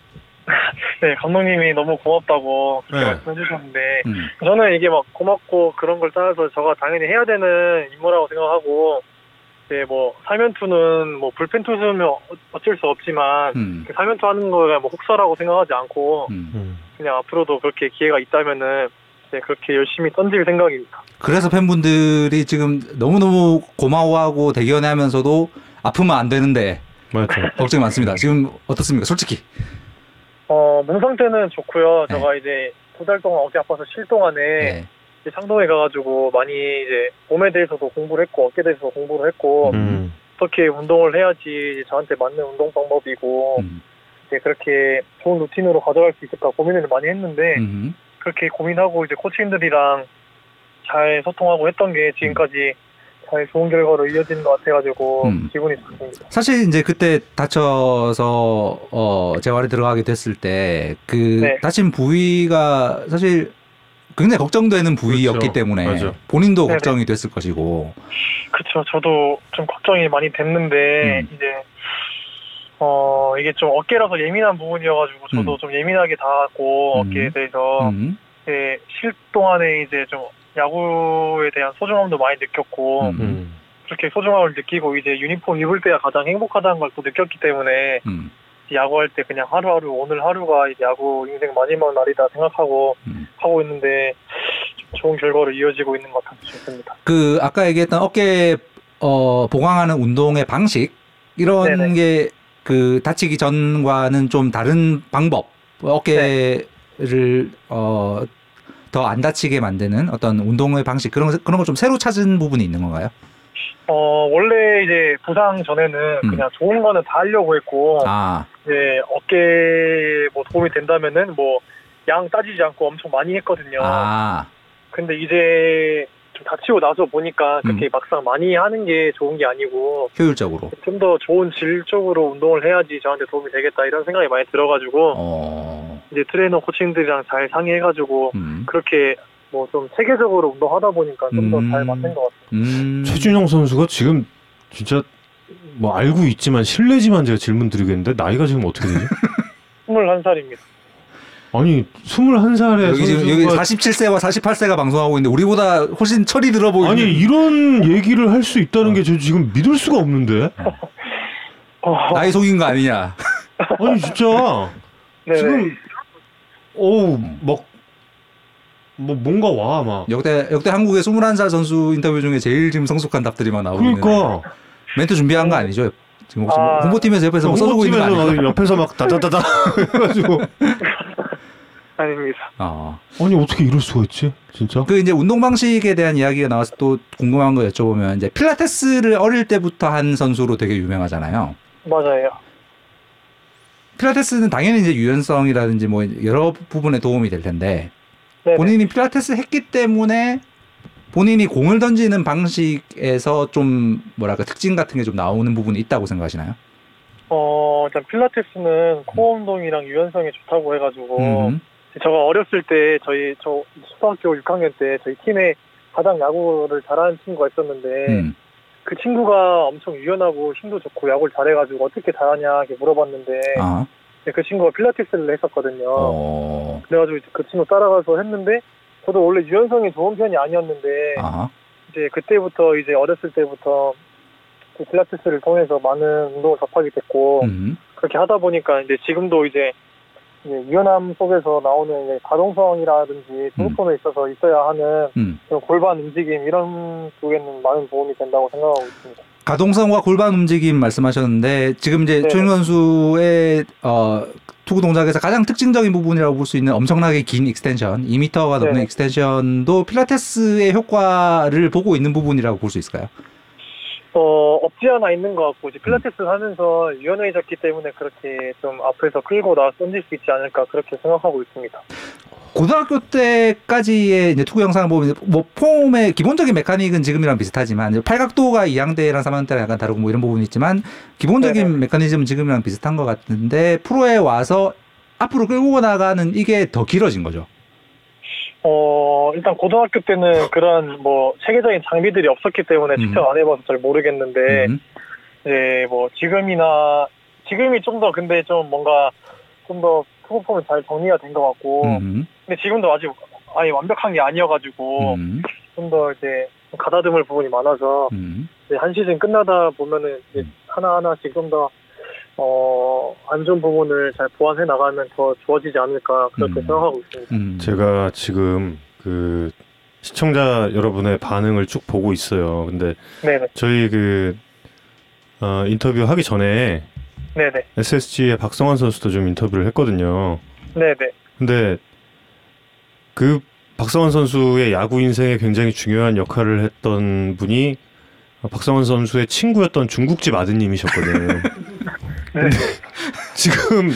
<laughs> 네 감독님이 너무 고맙다고 그렇게 네. 말씀해 주셨는데 음. 저는 이게 막 고맙고 그런 걸 따라서 저가 당연히 해야 되는 임무라고 생각하고 이제 뭐 사면투는 뭐 불펜 투수면 어- 어쩔 수 없지만 음. 그 사면투 하는 거가 뭐 혹사라고 생각하지 않고 음. 음. 그냥 앞으로도 그렇게 기회가 있다면은 이제 그렇게 열심히 던질 생각입니다. 그래서 팬분들이 지금 너무너무 고마워하고 대견해하면서도 아프면 안 되는데 맞죠. <laughs> 걱정이 많습니다. 지금 어떻습니까? 솔직히. 어, 몸 상태는 좋고요. 네. 제가 이제 두 달 동안 어깨 아파서 쉴 동안에 네. 상동에 가가지고 많이 이제 몸에 대해서도 공부를 했고 어깨에 대해서도 공부를 했고 음. 어떻게 운동을 해야지 저한테 맞는 운동 방법이고 음. 이제 그렇게 좋은 루틴으로 가져갈 수 있을까 고민을 많이 했는데 음. 그렇게 고민하고 이제 코치님들이랑 잘 소통하고 했던 게 지금까지 잘 좋은 결과로 이어지는 것 같아가지고 음. 기분이 좋습니다. 사실 이제 그때 다쳐서 어 재활에 들어가게 됐을 때그 네. 다친 부위가 사실 굉장히 걱정되는 부위였기 그렇죠. 때문에 맞아. 본인도 네네. 걱정이 됐을 것이고 그쵸. 저도 좀 걱정이 많이 됐는데 음. 이제 어 이게 좀 어깨라서 예민한 부분이어가지고 저도 음. 좀 예민하게 닿았고 음. 어깨에 대해서 음. 이제 쉴 동안에 이제 좀 야구에 대한 소중함도 많이 느꼈고 음. 음. 그렇게 소중함을 느끼고 이제 유니폼 입을 때가 가장 행복하다는 걸 또 느꼈기 때문에 음. 야구할 때 그냥 하루하루 오늘 하루가 이제 야구 인생 마지막 날이다 생각하고 음. 하고 있는데 좀 좋은 결과로 이어지고 있는 것 같아서 좋습니다. 그 아까 얘기했던 어깨 어 보강하는 운동의 방식 이런. 게 그 다치기 전과는 좀 다른 방법 어깨를 어더 안 다치게 만드는 어떤 운동의 방식 그런 그런 걸 좀 새로 찾은 부분이 있는 건가요? 어 원래 이제 부상 전에는 음. 그냥 좋은 거는 다 하려고 했고 아, 이제 어깨에 뭐 도움이 된다면은 뭐 양 따지지 않고 엄청 많이 했거든요. 아, 근데 이제 좀 다치고 나서 보니까 그렇게 음. 막상 많이 하는 게 좋은 게 아니고 효율적으로. 좀 더 좋은 질 쪽으로 운동을 해야지 저한테 도움이 되겠다 이런 생각이 많이 들어가지고 어, 이제 트레이너 코치님들이랑 잘 상의해가지고 음, 그렇게 뭐 좀 체계적으로 운동하다 보니까 좀더 음. 잘 맞는 것 같아요. 음. 최준용 선수가 지금 진짜 뭐 알고 있지만 실례지만 제가 질문 드리겠는데 나이가 지금 어떻게 되지? 21살입니다. <laughs> 아니 21살에 여기 지금 여기 47세와 48세가 방송하고 있는데 우리보다 훨씬 철이 들어 보이는. 아니 이런 얘기를 할 수 있다는 게 저 지금 믿을 수가 없는데 <laughs> 어, 나이 속인 거 아니냐? 아니 진짜 네네. <laughs> 지금 어우 막 뭐 뭔가 와 막. 역대 역대 한국의 21살 선수 인터뷰 중에 제일 지금 성숙한 답들이 막 나오고 있는. 그러니까 멘트 준비한 거 아니죠? 지금 혹시 뭐 아. 홍보팀에서 옆에서 뭐 써주고 있는 거 홍보팀에서 아니죠? 막 옆에서 막 다다다다 해가지고 <laughs> 아닙니다. 어. 아니 어떻게 이럴 수가 있지 진짜? 그 이제 운동 방식에 대한 이야기가 나와서 또 궁금한 거 여쭤보면 이제 필라테스를 어릴 때부터 한 선수로 되게 유명하잖아요. 맞아요. 필라테스는 당연히 이제 유연성이라든지 뭐 여러 부분에 도움이 될 텐데 네네. 본인이 필라테스 했기 때문에 본인이 공을 던지는 방식에서 좀 뭐랄까 특징 같은 게 좀 나오는 부분이 있다고 생각하시나요? 어, 일단 필라테스는 코어 운동이랑 유연성이 좋다고 해가지고 음. 제가 어렸을 때 저희 저 초등학교 6학년 때 저희 팀에 가장 야구를 잘하는 친구가 있었는데 음. 그 친구가 엄청 유연하고 힘도 좋고 야구를 잘해가지고 어떻게 잘하냐 이렇게 물어봤는데 아. 그 친구가 필라테스를 했었거든요. 어. 그래가지고 그 친구 따라가서 했는데 저도 원래 유연성이 좋은 편이 아니었는데 아. 이제 그때부터 이제 어렸을 때부터 그 필라테스를 통해서 많은 운동을 접하게 됐고 음. 그렇게 하다 보니까 이제 지금도 이제 유연함 속에서 나오는 가동성이라든지 투구폰에 있어서 있어야 하는 음. 골반 움직임 이런 쪽에는 많은 도움이 된다고 생각하고 있습니다. 가동성과 골반 움직임 말씀하셨는데 지금 이제 네. 준용 선수의 어, 투구 동작에서 가장 특징적인 부분이라고 볼 수 있는 엄청나게 긴 extension, 2m가 넘는 네. extension도 필라테스의 효과를 보고 있는 부분이라고 볼 수 있을까요? 어 없지 않아 있는 것 같고 이제 필라테스를 하면서 유연해졌기 때문에 그렇게 좀 앞에서 끌고 나와 던질 수 있지 않을까 그렇게 생각하고 있습니다. 고등학교 때까지의 이제 투구 영상을 보면 뭐 폼의 기본적인 메카닉은 지금이랑 비슷하지만 팔각도가 2학대랑 3학대랑 약간 다르고 뭐 이런 부분이 있지만 기본적인 네네. 메커니즘은 지금이랑 비슷한 것 같은데 프로에 와서 앞으로 끌고 나가는 이게 더 길어진 거죠. 어 일단 고등학교 때는 그런 뭐 체계적인 장비들이 없었기 때문에 음. 직접 안 해봐서 잘 모르겠는데 음. 네, 뭐 지금이나 지금이 좀 더 근데 좀 뭔가 좀더 투구폼이 잘 정리가 된 것 같고 음. 근데 지금도 아직 아예 완벽한 게 아니어가지고 음. 좀더 이제 가다듬을 부분이 많아서 음. 이제 한 시즌 끝나다 보면은 이제 음. 하나 하나씩 좀 더 어, 안 좋은 부분을 잘 보완해 나가면 더 좋아지지 않을까 그렇게 음. 생각하고 있습니다. 음. 제가 지금 그 시청자 여러분의 반응을 쭉 보고 있어요. 근데 네네, 저희 그 어, 인터뷰 하기 전에 네네, SSG의 박성환 선수도 좀 인터뷰를 했거든요. 네네, 근데 그 박성환 선수의 야구 인생에 굉장히 중요한 역할을 했던 분이 박성환 선수의 친구였던 중국집 아드님이셨거든요. <laughs> 근데 지금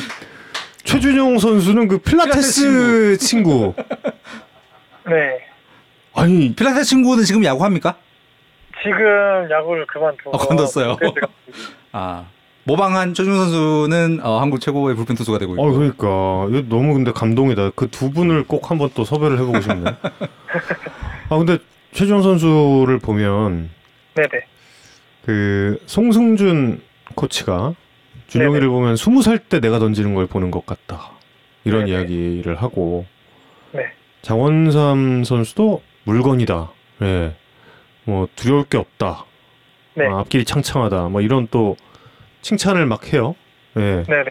최준용 선수는 그 필라테스 친구. 네. 아니 필라테스 친구는 지금 야구 합니까? 지금 야구를 그만두고 어, 건뒀어요. 그래서 제가 아. 모방한 최준 선수는 어, 한국 최고의 불펜 투수가 되고 있고. 어 그러니까 이거 너무 근데 감동이다. 그 두 분을 꼭 한번 또 섭외를 해보고 싶네. <laughs> 아 근데 최준용 선수를 보면 네네, 그 송승준 코치가 준영이를 네네. 보면 스무 살 때 내가 던지는 걸 보는 것 같다 이런 네네. 이야기를 하고 네. 장원삼 선수도 물건이다 예. 뭐 두려울 게 없다 네, 아, 앞길이 창창하다 뭐 이런 또 칭찬을 막 해요 예. 네네.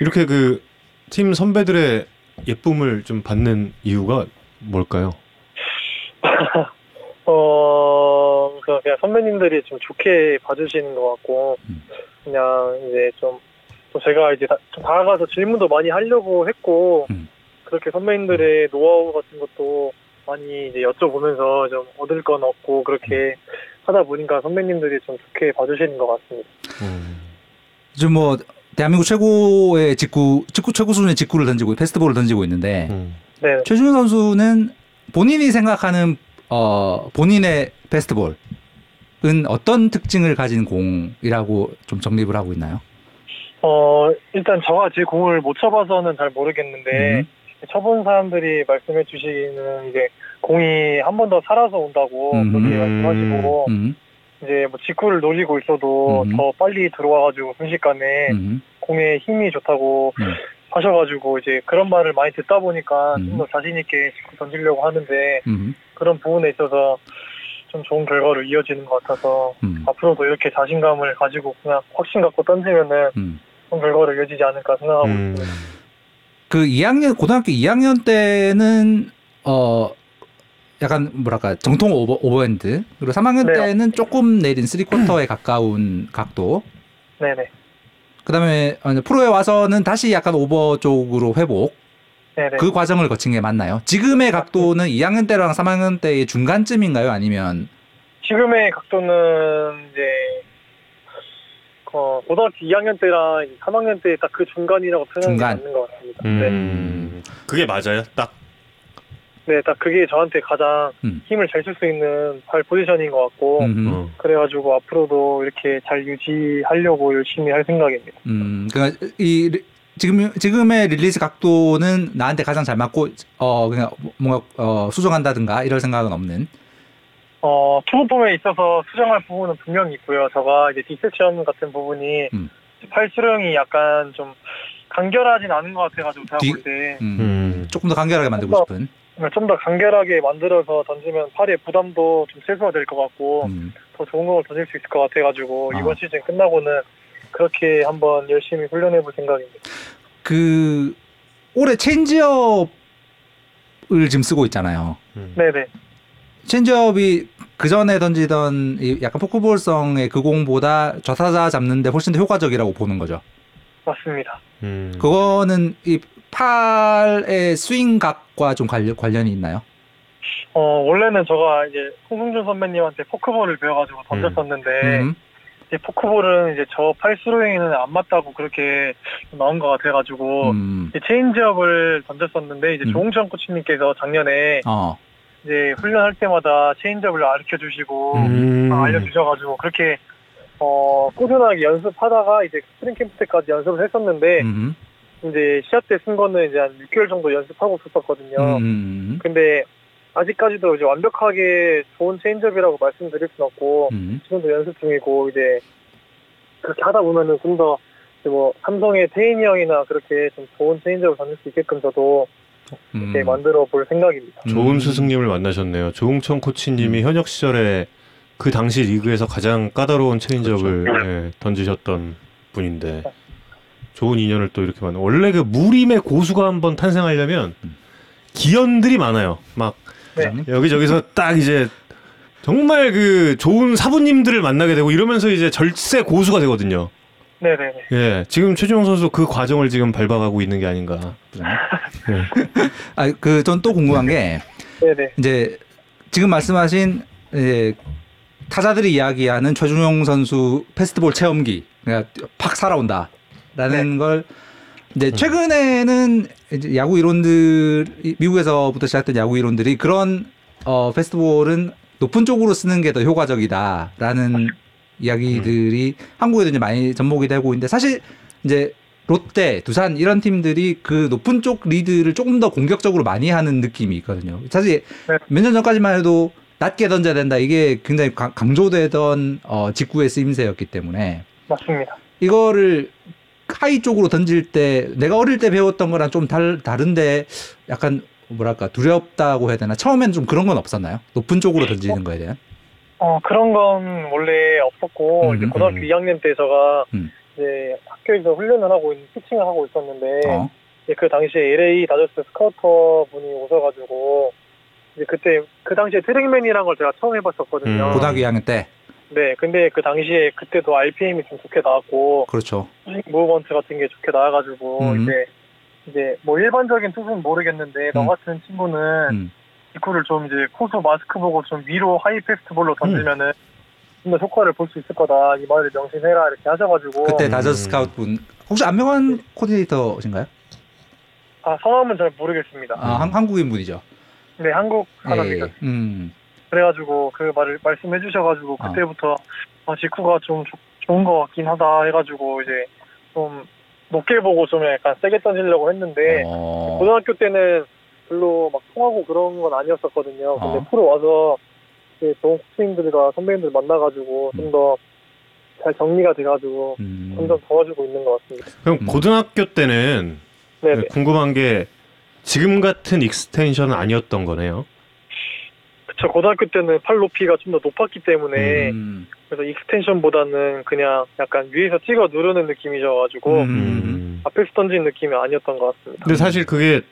이렇게 그 팀 선배들의 예쁨을 좀 받는 이유가 뭘까요? <laughs> 어, 그 그냥 선배님들이 좀 좋게 봐주시는 것 같고, 음. 그냥 이제 좀, 또 제가 이제 다, 좀 다가가서 질문도 많이 하려고 했고, 음. 그렇게 선배님들의 노하우 같은 것도 많이 이제 여쭤보면서 좀 얻을 건 없고, 그렇게 하다 보니까 선배님들이 좀 좋게 봐주시는 것 같습니다. 음. 지금 뭐 대한민국 최고의 직구, 직구 최고 수준의 직구를 던지고 패스트볼을 던지고 있는데 음. 네. 최준호 선수는 본인이 생각하는 어, 본인의 베스트볼 은 어떤 특징을 가진 공이라고 좀 정립을 하고 있나요? 어, 일단 저가 제 공을 못 쳐봐서는 잘 모르겠는데, 음. 쳐본 사람들이 말씀해 주시기는 이제 공이 한 번 더 살아서 온다고 음. 그렇게 말씀하시고, 음, 이제 뭐 직구를 노리고 있어도 음. 더 빨리 들어와가지고 순식간에 음, 공에 힘이 좋다고 음. 하셔가지고 이제 그런 말을 많이 듣다 보니까 음. 좀더 자신있게 직구 던지려고 하는데, 음, 그런 부분에 있어서 좀 좋은 결과로 이어지는 것 같아서, 음, 앞으로도 이렇게 자신감을 가지고 그냥 확신 갖고 던지면은 음. 좋은 결과로 이어지지 않을까 생각하고 음. 있습니다. 그 2학년 고등학교 2학년 때는 어 약간 뭐랄까 정통 over, 오버핸드 그리고 3학년 네. 때는 조금 내린 3쿼터에 가까운 각도 네네. 그다음에 어, 프로에 와서는 다시 약간 over 쪽으로 회복 네네. 그 과정을 거친 게 맞나요? 지금의 각도는 2학년 때랑 3학년 때의 중간쯤인가요? 아니면 지금의 각도는 이제 어, 고등학교 2학년 때랑 3학년 때 딱 그 중간이라고 표현이 중간. 맞는 것 같습니다. 네. 음. 그게 맞아요. 딱. 네, 딱 그게 저한테 가장 음. 힘을 잘 쓸 수 있는 팔 포지션인 것 같고 음, 어. 그래가지고 앞으로도 이렇게 잘 유지하려고 열심히 할 생각입니다. 음, 그러니까 이 리- 지금 지금의 release 각도는 나한테 가장 잘 맞고 어 그냥 뭔가 어 수정한다든가 이럴 생각은 없는. 어, 투구폼에 있어서 수정할 부분은 분명히 있고요. 제가 이제 deception 같은 부분이 음. 팔 스윙이 약간 좀 간결하진 않은 것 같아가지고 제가 디- 볼때 음, 음. 조금 더 간결하게 만들고 싶은. 좀 더 간결하게 만들어서 던지면 팔의 부담도 좀 최소화될 것 같고 음, 더 좋은 공을 던질 수 있을 것 같아가지고 아. 이번 시즌 끝나고는 그렇게 한번 열심히 훈련해 볼 생각입니다. 그 올해 체인지업을 지금 쓰고 있잖아요. 음. 네네. 체인지업이 그 전에 던지던 이 약간 포크볼성의 그 공보다 좌타자 잡는데 훨씬 더 효과적이라고 보는 거죠. 맞습니다. 음. 그거는 이 팔의 스윙각과 좀 관련, 관련이 있나요? 어, 원래는 제가 이제 홍승준 선배님한테 포크볼을 배워가지고 던졌었는데 음, 이제 포크볼은 이제 저 팔스로잉에는 안 맞다고 그렇게 나온 것 같아가지고 음, 이제 체인지업을 던졌었는데 이제 음. 조웅천 코치님께서 작년에 어, 이제 훈련할 때마다 체인지업을 가르쳐 주시고 음. 아, 알려주셔가지고 그렇게 어 꾸준하게 연습하다가 이제 스프링 캠프 때까지 연습을 했었는데 음, 이제 시합 때 쓴 거는 이제 한 6개월 정도 연습하고 있었거든요. 음, 근데 아직까지도 이제 완벽하게 좋은 체인지업이라고 말씀드릴 순 없고 음, 지금도 연습 중이고 이제 그렇게 하다 보면은 좀 더 뭐 삼성의 태인이 형이나 그렇게 좀 좋은 체인지업을 던질 수 있게끔 저도 음. 이렇게 만들어 볼 생각입니다. 좋은 음. 스승님을 만나셨네요. 조웅천 코치님이 현역 시절에 그 당시 리그에서 가장 까다로운 체인지업을 예, 던지셨던 분인데 좋은 인연을 또 이렇게 만나. 원래 그 무림의 고수가 한번 탄생하려면 기연들이 많아요. 막 네. 여기저기서 딱 이제 정말 그 좋은 사부님들을 만나게 되고 이러면서 이제 절세 고수가 되거든요. 네네네. 예, 지금 최준용 선수 그 과정을 지금 밟아가고 있는 게 아닌가. <laughs> 아, 그, 전 또 궁금한 게, 네네. 이제, 지금 말씀하신, 이제, 타자들이 이야기하는 최준용 선수 페스티벌 체험기, 그러니까 팍 살아온다. 라는 걸, 이제, 최근에는 이제 야구 이론들, 이- 미국에서부터 시작된 야구 이론들이 그런, 어, fastball은 높은 쪽으로 쓰는 게 더 효과적이다라는 이야기들이 한국에도 이제 많이 접목이 되고 있는데 사실 이제 롯데, 두산 이런 팀들이 그 높은 쪽 리드를 조금 더 공격적으로 많이 하는 느낌이 있거든요. 사실 네. 몇년 전까지만 해도 낮게 던져야 된다 이게 굉장히 강- 강조되던 어, 직구의 쓰임새였기 때문에 맞습니다. 이거를 high 쪽으로 던질 때 내가 어릴 때 배웠던 거랑 좀 달, 다른데 약간 뭐랄까 두렵다고 해야 되나 처음에는 좀 그런 건 없었나요? 높은 쪽으로 던지는 거에 대한 어, 그런 건 원래 없었고, 음, 이제 고등학교 음. 2학년 때 제가 음. 이제 학교에서 훈련을 하고 있는 피칭을 하고 있었는데, 어, 이제 그 당시에 LA 다저스 스카우터 분이 오셔가지고, 이제 그때, 그 당시에 트랙맨이라는 걸 제가 처음 해봤었거든요. 음. 고등학교 2학년 때 네, 근데 그 당시에 그때도 RPM이 좀 좋게 나왔고, 그렇죠. movement 같은 게 좋게 나와가지고, 음. 이제, 이제 뭐 일반적인 투수는 모르겠는데, 너 음. 같은 친구는 음. 직구를 좀 이제 포수 마스크 보고 좀 위로 high fastball로 던지면은 좀 더 효과를 볼 수 있을 거다. 이 말을 명심해라. 이렇게 하셔가지고. 그때 음. 다저스 스카우트 분 혹시 안병환 코디네이터신가요? 아 성함은 잘 모르겠습니다. 아, 한, 한국인 분이죠. 네 한국 예, 사람이죠. 예. 음. 그래가지고 그 말을 말씀해 주셔가지고 아. 그때부터 아, 직구가 좀 좋- 좋은 것 같긴 하다 해가지고 이제 좀 높게 보고 좀 약간 세게 던지려고 했는데 어. 고등학교 때는 별로 막 통하고 그런 건 아니었었거든요. 근데 어. 프로 와서 이제 좋은 코치님들과 선배님들 만나가지고 좀더 잘 정리가 돼가지고 음. 점점 좋아지고 있는 것 같습니다. 그럼 음. 고등학교 때는 네네. 궁금한 게 지금 같은 extension은 아니었던 거네요. 그쵸. 고등학교 때는 팔 높이가 좀 더 높았기 때문에 음. 그래서 extension보다는 그냥 약간 위에서 찍어 누르는 느낌이어가지고 음. 음. 앞에서 던지는 느낌이 아니었던 것 같습니다. 근데 사실 그게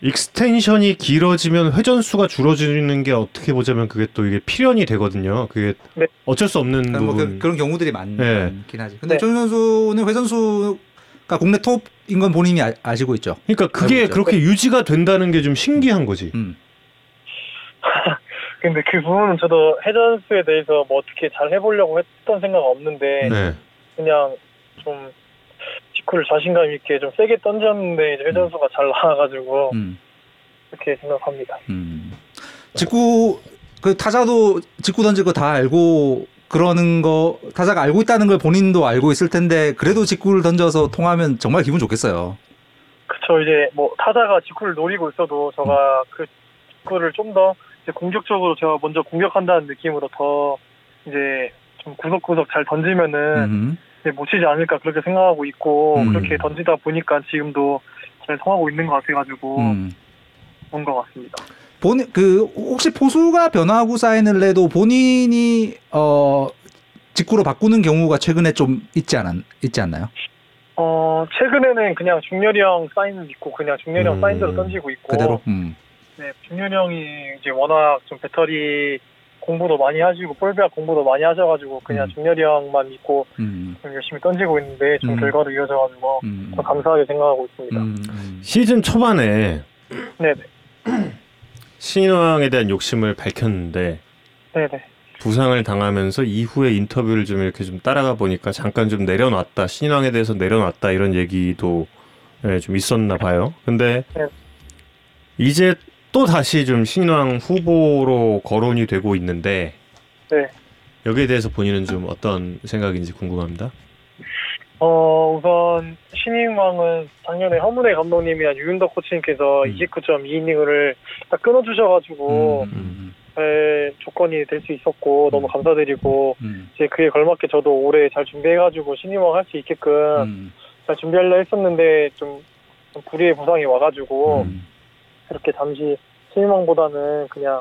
extension이 길어지면 회전수가 줄어지는 게 어떻게 보자면 그게 또 이게 필연이 되거든요. 그게 네. 어쩔 수 없는 그러니까 뭐 부분. 그, 런 경우들이 많, 네. 많긴 하지. 근데 네. 준용 선수는 회전수가 국내 톱인 건 본인이 아시고 있죠. 그러니까 그게. 그렇게 유지가 된다는 게 좀 신기한 거지. 음. <laughs> 근데 그 부분은 저도 회전수에 대해서 뭐 어떻게 잘 해보려고 했던 생각 은 없는데 네. 그냥 좀 직구를 자신감 있게 좀 세게 던졌는데 이제 회전수가 잘 나와가지고 음. 그렇게 생각합니다. 음. 직구 그 타자도 직구 던질 거다 알고 그러는 거 타자가 알고 있다는 걸 본인도 알고 있을 텐데 그래도 직구를 던져서 통하면 정말 기분 좋겠어요. 그쵸 이제 뭐 타자가 직구를 노리고 있어도 제가 그 직구를 좀 더 공격적으로 제가 먼저 공격한다는 느낌으로 더 이제 좀 구석구석 잘 던지면은 음. 이제 못 치지 않을까 그렇게 생각하고 있고 음. 그렇게 던지다 보니까 지금도 잘 통하고 있는 것 같아가지고 음. 좋은 것 같습니다. 본, 그, 혹시 포수가 변화구 사인을 내도 본인이, 어, 직구로 바꾸는 경우가 최근에 좀 있지 않았, 있지 않나요? 어 최근에는 그냥 중렬이 형 사인 믿고 그냥 중렬이 형 음. 사인대로 던지고 있고 그대로? 음. 네, 형이 이제 워낙 좀 배터리 공부도 많이 하시고 볼배학 공부도 많이 하셔가지고 그냥 음. 중렬이 형만 믿고 음. 좀 열심히 던지고 있는데 좀 음. 결과로 이어져가지고 음. 더 감사하게 생각하고 있습니다. 음. 음. 시즌 초반에 네네 신인왕에 대한 욕심을 밝혔는데 네네 부상을 당하면서 이후에 인터뷰를 좀 이렇게 좀 따라가 보니까 잠깐 좀 내려놨다 신인왕에 대해서 내려놨다 이런 얘기도 예, 좀 있었나 봐요. 근데 네. 이제 또 다시 좀 신인왕 후보로 거론이 되고 있는데 네. 여기에 대해서 본인은 좀 어떤 생각인지 궁금합니다. 어 우선 신인왕은 작년에 허문회 감독님이랑 유윤덕 코치님께서 음. 29.2이닝을 딱 끊어주셔가지고 음. 잘 조건이 될 수 있었고 너무 감사드리고 음. 이제 그에 걸맞게 저도 올해 잘 준비해가지고 신인왕 할 수 있게끔 음. 잘 준비하려 했었는데 좀, 좀 불의의 부상이 와가지고 음. 이렇게 잠시 신인왕보다는 그냥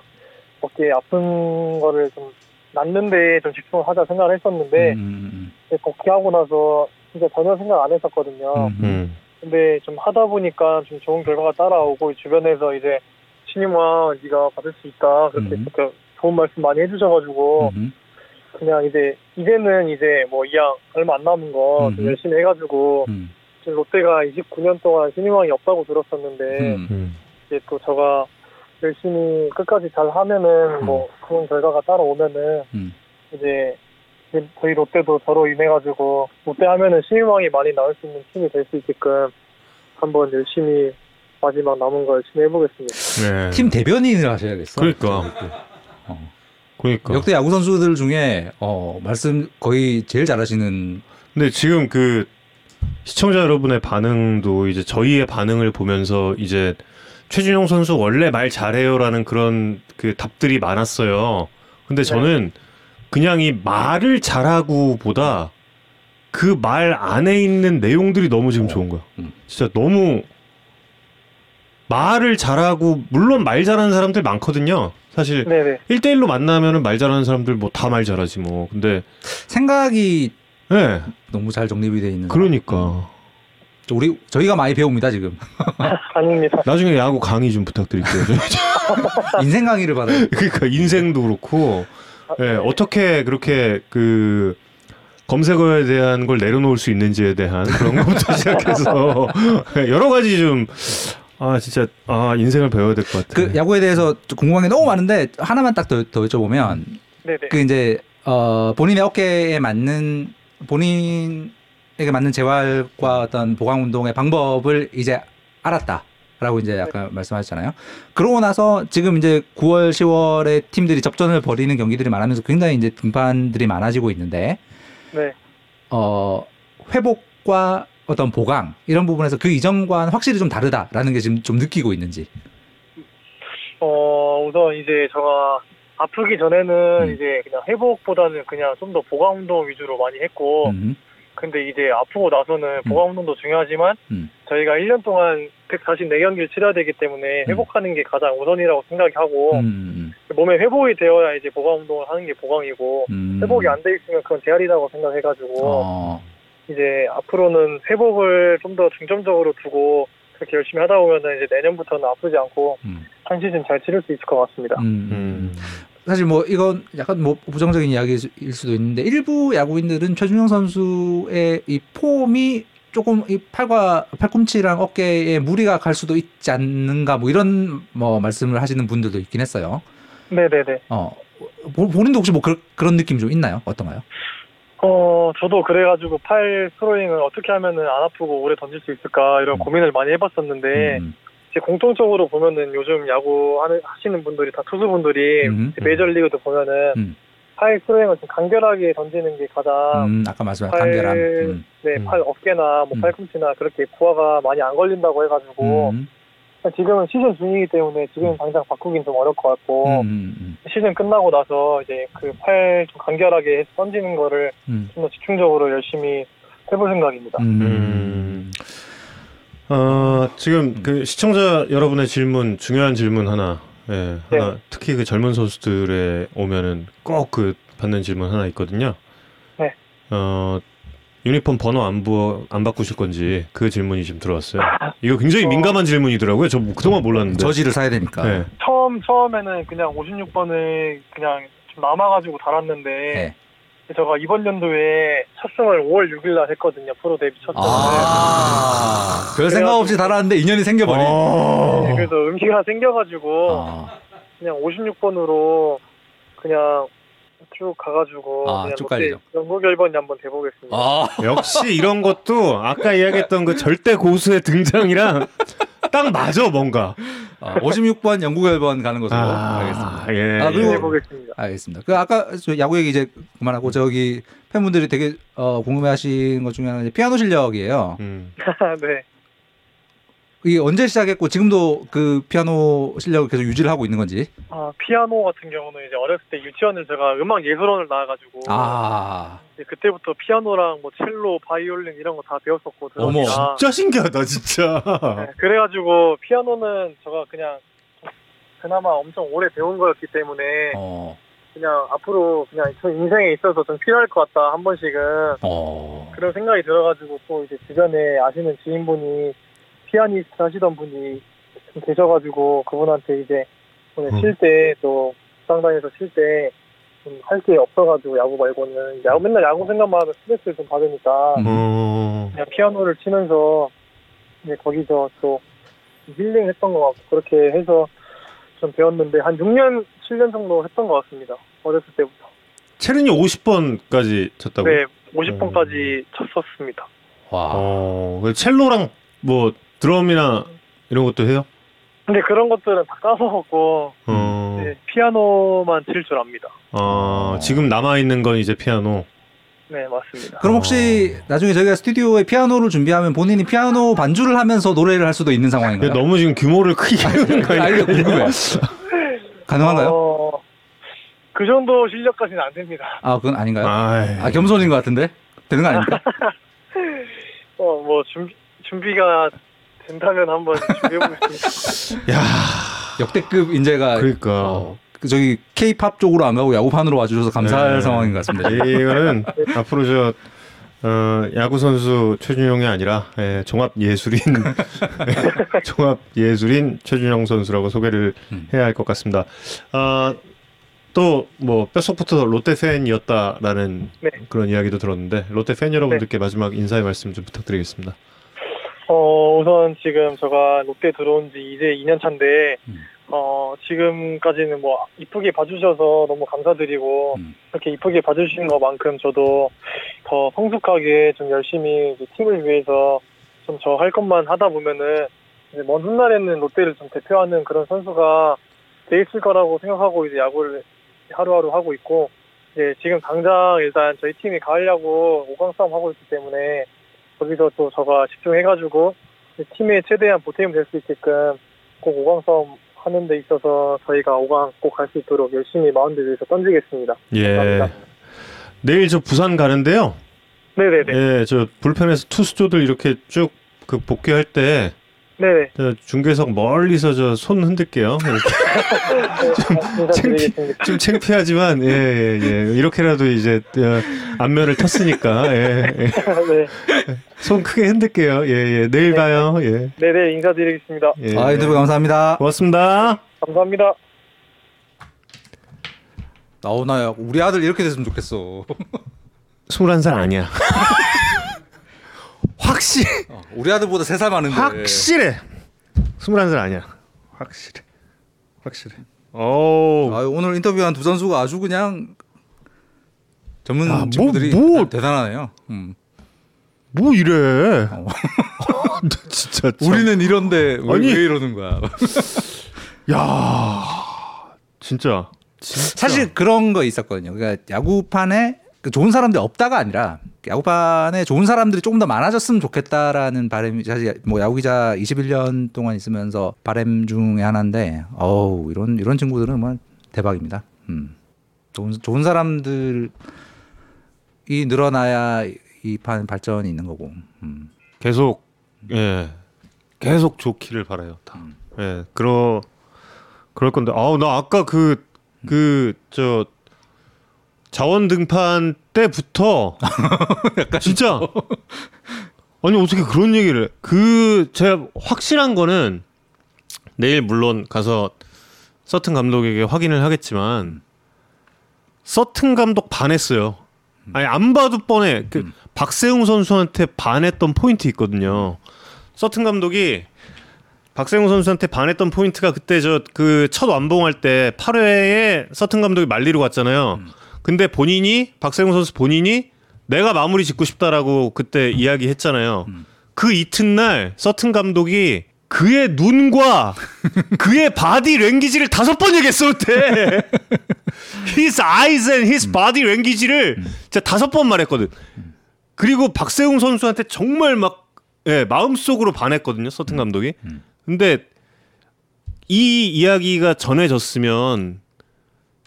어깨 아픈 거를 좀 낫는데 좀 집중을 하자 생각을 했었는데 음. 이제 복귀하고 나서 진짜 전혀 생각 안 했었거든요. 음. 음. 근데 좀 하다 보니까 좀 좋은 결과가 따라오고 주변에서 이제 신임왕 네가 받을 수 있다 그렇게 음. 그 좋은 말씀 많이 해주셔가지고 음. 그냥 이제 이제는 이제 뭐 이양 얼마 안 남은 거좀 음. 열심히 해가지고 음. 지금 롯데가 29년 동안 신임왕이 없다고 들었었는데 음. 음. 이제 또 저가 열심히 끝까지 잘 하면은 뭐 좋은 결과가 따라오면은 음. 이제 저희 롯데도 저로 인해 가지고 롯데 하면은 신임왕이 많이 나올 수 있는 팀이 될 수 있게끔 한번 열심히 마지막 남은 거 열심히 해보겠습니다. 네. 팀 대변인을 하셔야겠어. 그러니까. 어. 그러니까. 역대 야구 선수들 중에 어, 말씀 거의 제일 잘하시는 근데 지금 그 시청자 여러분의 반응도 이제 저희의 반응을 보면서 이제 최준용 선수 원래 말 잘해요라는 그런 그 답들이 많았어요. 근데 저는 그냥 이 말을 잘하고보다 그 말 안에 있는 내용들이 너무 지금 좋은 거야. 음. 진짜 너무 말을 잘하고 물론 말 잘하는 사람들 많거든요. 사실 네네. 1대1로 만나면은 말 잘하는 사람들 뭐 다 말 잘하지 뭐. 근데 생각이 예. 너무 잘 정립이 돼 있는. 그러니까 우리 저희가 많이 배웁니다 지금. <laughs> 아닙니다. 나중에 야구 강의 좀 부탁드릴게요. <laughs> 인생 강의를 받아요. 그러니까 인생도 그렇고 예, 어떻게 그렇게 그 검색어에 대한 걸 내려놓을 수 있는지에 대한 그런 것부터 <laughs> 시작해서 예, 여러 가지 좀 아 진짜 아 인생을 배워야 될 것 같아. 그 야구에 대해서 좀 궁금한 게 너무 많은데 하나만 딱더 더 여쭤보면 네네. 그 이제 어 본인의 어깨에 맞는 본인 에게 맞는 재활과 어떤 보강 운동의 방법을 이제 알았다 라고 이제 아까 말씀하셨잖아요. 그러고 나서 지금 이제 9월, 10월에 팀들이 접전을 벌이는 경기들이 많으면서 굉장히 이제 등판들이 많아지고 있는데 네. 어 회복과 어떤 보강 이런 부분에서 그 이전과는 확실히 좀 다르다라는 게 지금 좀 느끼고 있는지. 어, 우선 이제 제가 아프기 전에는 음. 이제 그냥 회복보다는 그냥 좀 더 보강 운동 위주로 많이 했고, 음, 근데 이제 아프고 나서는 보강 운동도 중요하지만, 음. 저희가 1년 동안 144경기를 치러야 되기 때문에 음. 회복하는 게 가장 우선이라고 생각하고, 음, 몸에 회복이 되어야 이제 보강 운동을 하는 게 보강이고, 음. 회복이 안 돼 있으면 그건 재활이라고 생각해가지고, 어, 이제 앞으로는 회복을 좀 더 중점적으로 두고, 그렇게 열심히 하다 보면은 이제 내년부터는 아프지 않고, 음. 한 시즌 잘 치를 수 있을 것 같습니다. 사실 뭐 이건 약간 뭐 부정적인 이야기일 수도 있는데 일부 야구인들은 최준영 선수의 이 폼이 조금 이 팔과 팔꿈치랑 어깨에 무리가 갈 수도 있지 않는가 뭐 이런 뭐 말씀을 하시는 분들도 있긴 했어요. 네네네. 어 보- 본인도 혹시 뭐 그, 런 느낌 좀 있나요? 어떤가요? 어, 저도 그래가지고 팔 스로잉을 어떻게 하면은 안 아프고 오래 던질 수 있을까 이런 음. 고민을 많이 해봤었는데 음, 공통적으로 보면은 요즘 야구 하는, 하시는 분들이 다 투수분들이 음, 이제 메이저리그도 보면은 음. 팔 스로잉을 좀 간결하게 던지는 게 가장 음, 아까 말씀하신 팔- 간결함. 음, 네, 음. 팔 어깨나 뭐 음. 팔꿈치나 그렇게 부하가 많이 안 걸린다고 해가지고 음, 지금은 시즌 중이기 때문에 지금 은 당장 바꾸긴 좀 어려울 것 같고 음, 음, 시즌 끝나고 나서 이제 그 팔 좀 간결하게 던지는 거를 음, 좀더 집중적으로 열심히 해볼 생각입니다. 음, 음. 어, 지금 그 시청자 여러분의 질문 중요한 질문 하나. 예, 하나 네. 특히 그 젊은 선수들에 오면은 꼭 그 받는 질문 하나 있거든요. 네. 어, 유니폼 번호 안 부, 안 바꾸실 건지 그 질문이 지금 들어왔어요. 이거 굉장히 어. 민감한 질문이더라고요. 저 그동안 몰랐는데. 저지를 사야 되니까. 네. 처음 처음에는 그냥 56번을 그냥 좀 남아가지고 달았는데 네. 제가 이번 연도에 첫 승을 5월 6일 날 했거든요. 프로 데뷔 첫 승을. 아, 별 생각 없이 달았는데 인연이 생겨버린. 어. 네, 그래서 의미가 생겨가지고 아, 그냥 56번으로 그냥 쭉 가가지고 아, 그냥 쭉 롯데 가야죠. 영국 1번이 한번 돼보겠습니다. 아, 역시 이런 것도 아까 이야기했던 그 절대 고수의 등장이랑 딱 맞아 뭔가. 아, 56번 영국 1번 가는 것으로 알겠습니다. 예. 아, 그리고- 해보겠습니다. 알겠습니다. 그 아까 저 야구 얘기 이제 그만하고 저기 팬분들이 되게 어, 궁금해하신 것 중에 하나는 피아노 실력이에요. 음. <laughs> 네. 이게 언제 시작했고 지금도 그 피아노 실력을 계속 유지를 하고 있는 건지. 아, 피아노 같은 경우는 이제 어렸을 때 유치원을 제가 음악 예술원을 나와가지고 아, 이제 그때부터 피아노랑 뭐 첼로, 바이올린 이런 거 다 배웠었고 어머. 진짜 신기하다 진짜. 네, 그래가지고 피아노는 제가 그냥 그나마 엄청 오래 배운 거였기 때문에 어, 그냥 앞으로 그냥 저 인생에 있어서 좀 필요할 것 같다 한 번씩은 어, 그런 생각이 들어가지고 또 이제 주변에 아시는 지인분이 피아니스트 하시던 분이 좀 계셔가지고 그분한테 이제 오늘 음. 쉴때또 부상당에서 쉴때좀할게 없어가지고 야구 말고는 야구 맨날 야구 생각만 하면 스트레스를 좀 받으니까 음. 어. 그냥 피아노를 치면서 이제 거기서 또 힐링했던 것 같고 그렇게 해서 좀 배웠는데 한 6년 7년 정도 했던 것 같습니다 어렸을 때부터 체른이 50번까지 쳤다고. 네 50번까지 쳤었습니다 와, 어. 그 첼로랑 뭐 드럼이나 이런 것도 해요? 근데 그런 것들은 다 까먹었고 어. 네, 피아노만 칠 줄 압니다 어, 어. 지금 남아 있는 건 이제 피아노. 네 맞습니다 그럼 혹시 나중에 저희가 스튜디오에 피아노를 준비하면 본인이 피아노 반주를 하면서 노래를 할 수도 있는 상황인가요? 너무 지금 규모를 크게 하는 거 아, 아니에요? 궁금해요. 가능한가요? 어, 그 정도 실력까지는 안 됩니다 아, 그건 아닌가요? 아이. 아, 겸손인 것 같은데? 되는 거 아닙니까? <laughs> 어뭐 준비 준비가 된다면 한번 준비해보겠습니다 <laughs> 야, 역대급 인재가 그러니까. 어, 그 저기 K-팝 쪽으로 안 가고 야구판으로 와주셔서 감사할 네. 상황인 것 같습니다. 이거는 <laughs> 앞으로 저 어, 야구 선수 최준용이 아니라 예, 종합 예술인 <laughs> 종합 예술인 최준용 선수라고 소개를 음. 해야 할 것 같습니다. 아, 또뭐 뼛속부터 롯데 팬이었다라는 네. 그런 이야기도 들었는데 롯데 팬 여러분들께 마지막 인사의 말씀 좀 부탁드리겠습니다. 어, 우선 지금 제가 롯데 들어온 지 이제 2년 차인데, 음. 어, 지금까지는 뭐 이쁘게 봐주셔서 너무 감사드리고, 음. 그렇게 이쁘게 봐주신 것만큼 저도 더 성숙하게 좀 열심히 팀을 위해서 좀 저 할 것만 하다 보면은 이제 먼 훗날에는 롯데를 좀 대표하는 그런 선수가 돼 있을 거라고 생각하고 이제 야구를 하루하루 하고 있고 이제 지금 당장 일단 저희 팀이 가을 야구 5강 싸움 하고 있기 때문에 거기서 또 저가 집중해가지고 팀에 최대한 보탬이 될 수 있게끔 꼭 5강 싸움 하는 데 있어서 저희가 5강 꼭 갈 수 있도록 열심히 마운드 위에서 던지겠습니다. 예. 감사합니다. 내일 저 부산 가는데요. 네네네. 예, 저 불펜에서 투수조들 이렇게 쭉 그 복귀할 때 네네. 저 중계석 멀리서 저 손 흔들게요. <laughs> 이렇게 인사드리겠습니다. 좀 창피하지만 예, 예, 예. 이렇게라도 이제 어, 안면을 텄으니까 예, 예. <laughs> 네. 손 크게 흔들게요. 예, 예. 내일 봐요. 예. 네 네. 인사드리겠습니다. 예. 아, 인터뷰 감사합니다. 고맙습니다. 감사합니다. 나오나요? 우리 아들 이렇게 됐으면 좋겠어. <laughs> 21살 아니야. 확실 어, 우리 아들보다 세 살 많은데. 확실해. 21살 아니야. 확실해. 확실해. 오. 아, 오늘 인터뷰한 두 선수가 아주 그냥 전문 아, 뭐, 친구들이 뭐. 대단하네요. 음. 뭐 이래? 어. <laughs> 진짜 참. 우리는 이런데 왜, 아니. 왜 이러는 거야? <laughs> 야. 진짜. 진짜. 사실 그런 거 있었거든요. 그러니까 야구판에 그 좋은 사람들이 없다가 아니라 야구판에 좋은 사람들이 조금 더 많아졌으면 좋겠다라는 바람이 사실 뭐 야구 기자 21년 동안 있으면서 바람 중에 하나인데 어우 이런 이런 친구들은 뭐 대박입니다. 음. 좋은 좋은 사람들이 늘어나야 이 판 발전이 있는 거고. 음. 계속 예. 계속 좋기를 바라요. 다. 예. 그러 그럴 건데 아우 나 아까 그 그 저 자원 등판 때부터 <laughs> 진짜 아니 어떻게 그런 얘기를 해? 그 제가 확실한 거는 내일 물론 가서 서튼 감독에게 확인을 하겠지만 서튼 감독 반했어요. 아니 안 봐도 뻔해. 그 박세웅 선수한테 반했던 포인트 있거든요. 서튼 감독이 박세웅 선수한테 반했던 포인트가 그때 저 그 첫 완봉할 때 8회에 서튼 감독이 말리러 갔잖아요. 근데 본인이 박세웅 선수 본인이 내가 마무리 짓고 싶다라고 그때 이야기했잖아요. 그 이튿날 서튼 감독이 그의 눈과 <laughs> 그의 body language를 다섯 번 얘기했어 그때. <laughs> his eyes and his body language를 진짜 다섯 번 말했거든. 그리고 박세웅 선수한테 정말 막 예, 마음속으로 반했거든요. 서튼 감독이. 근데 이 이야기가 전해졌으면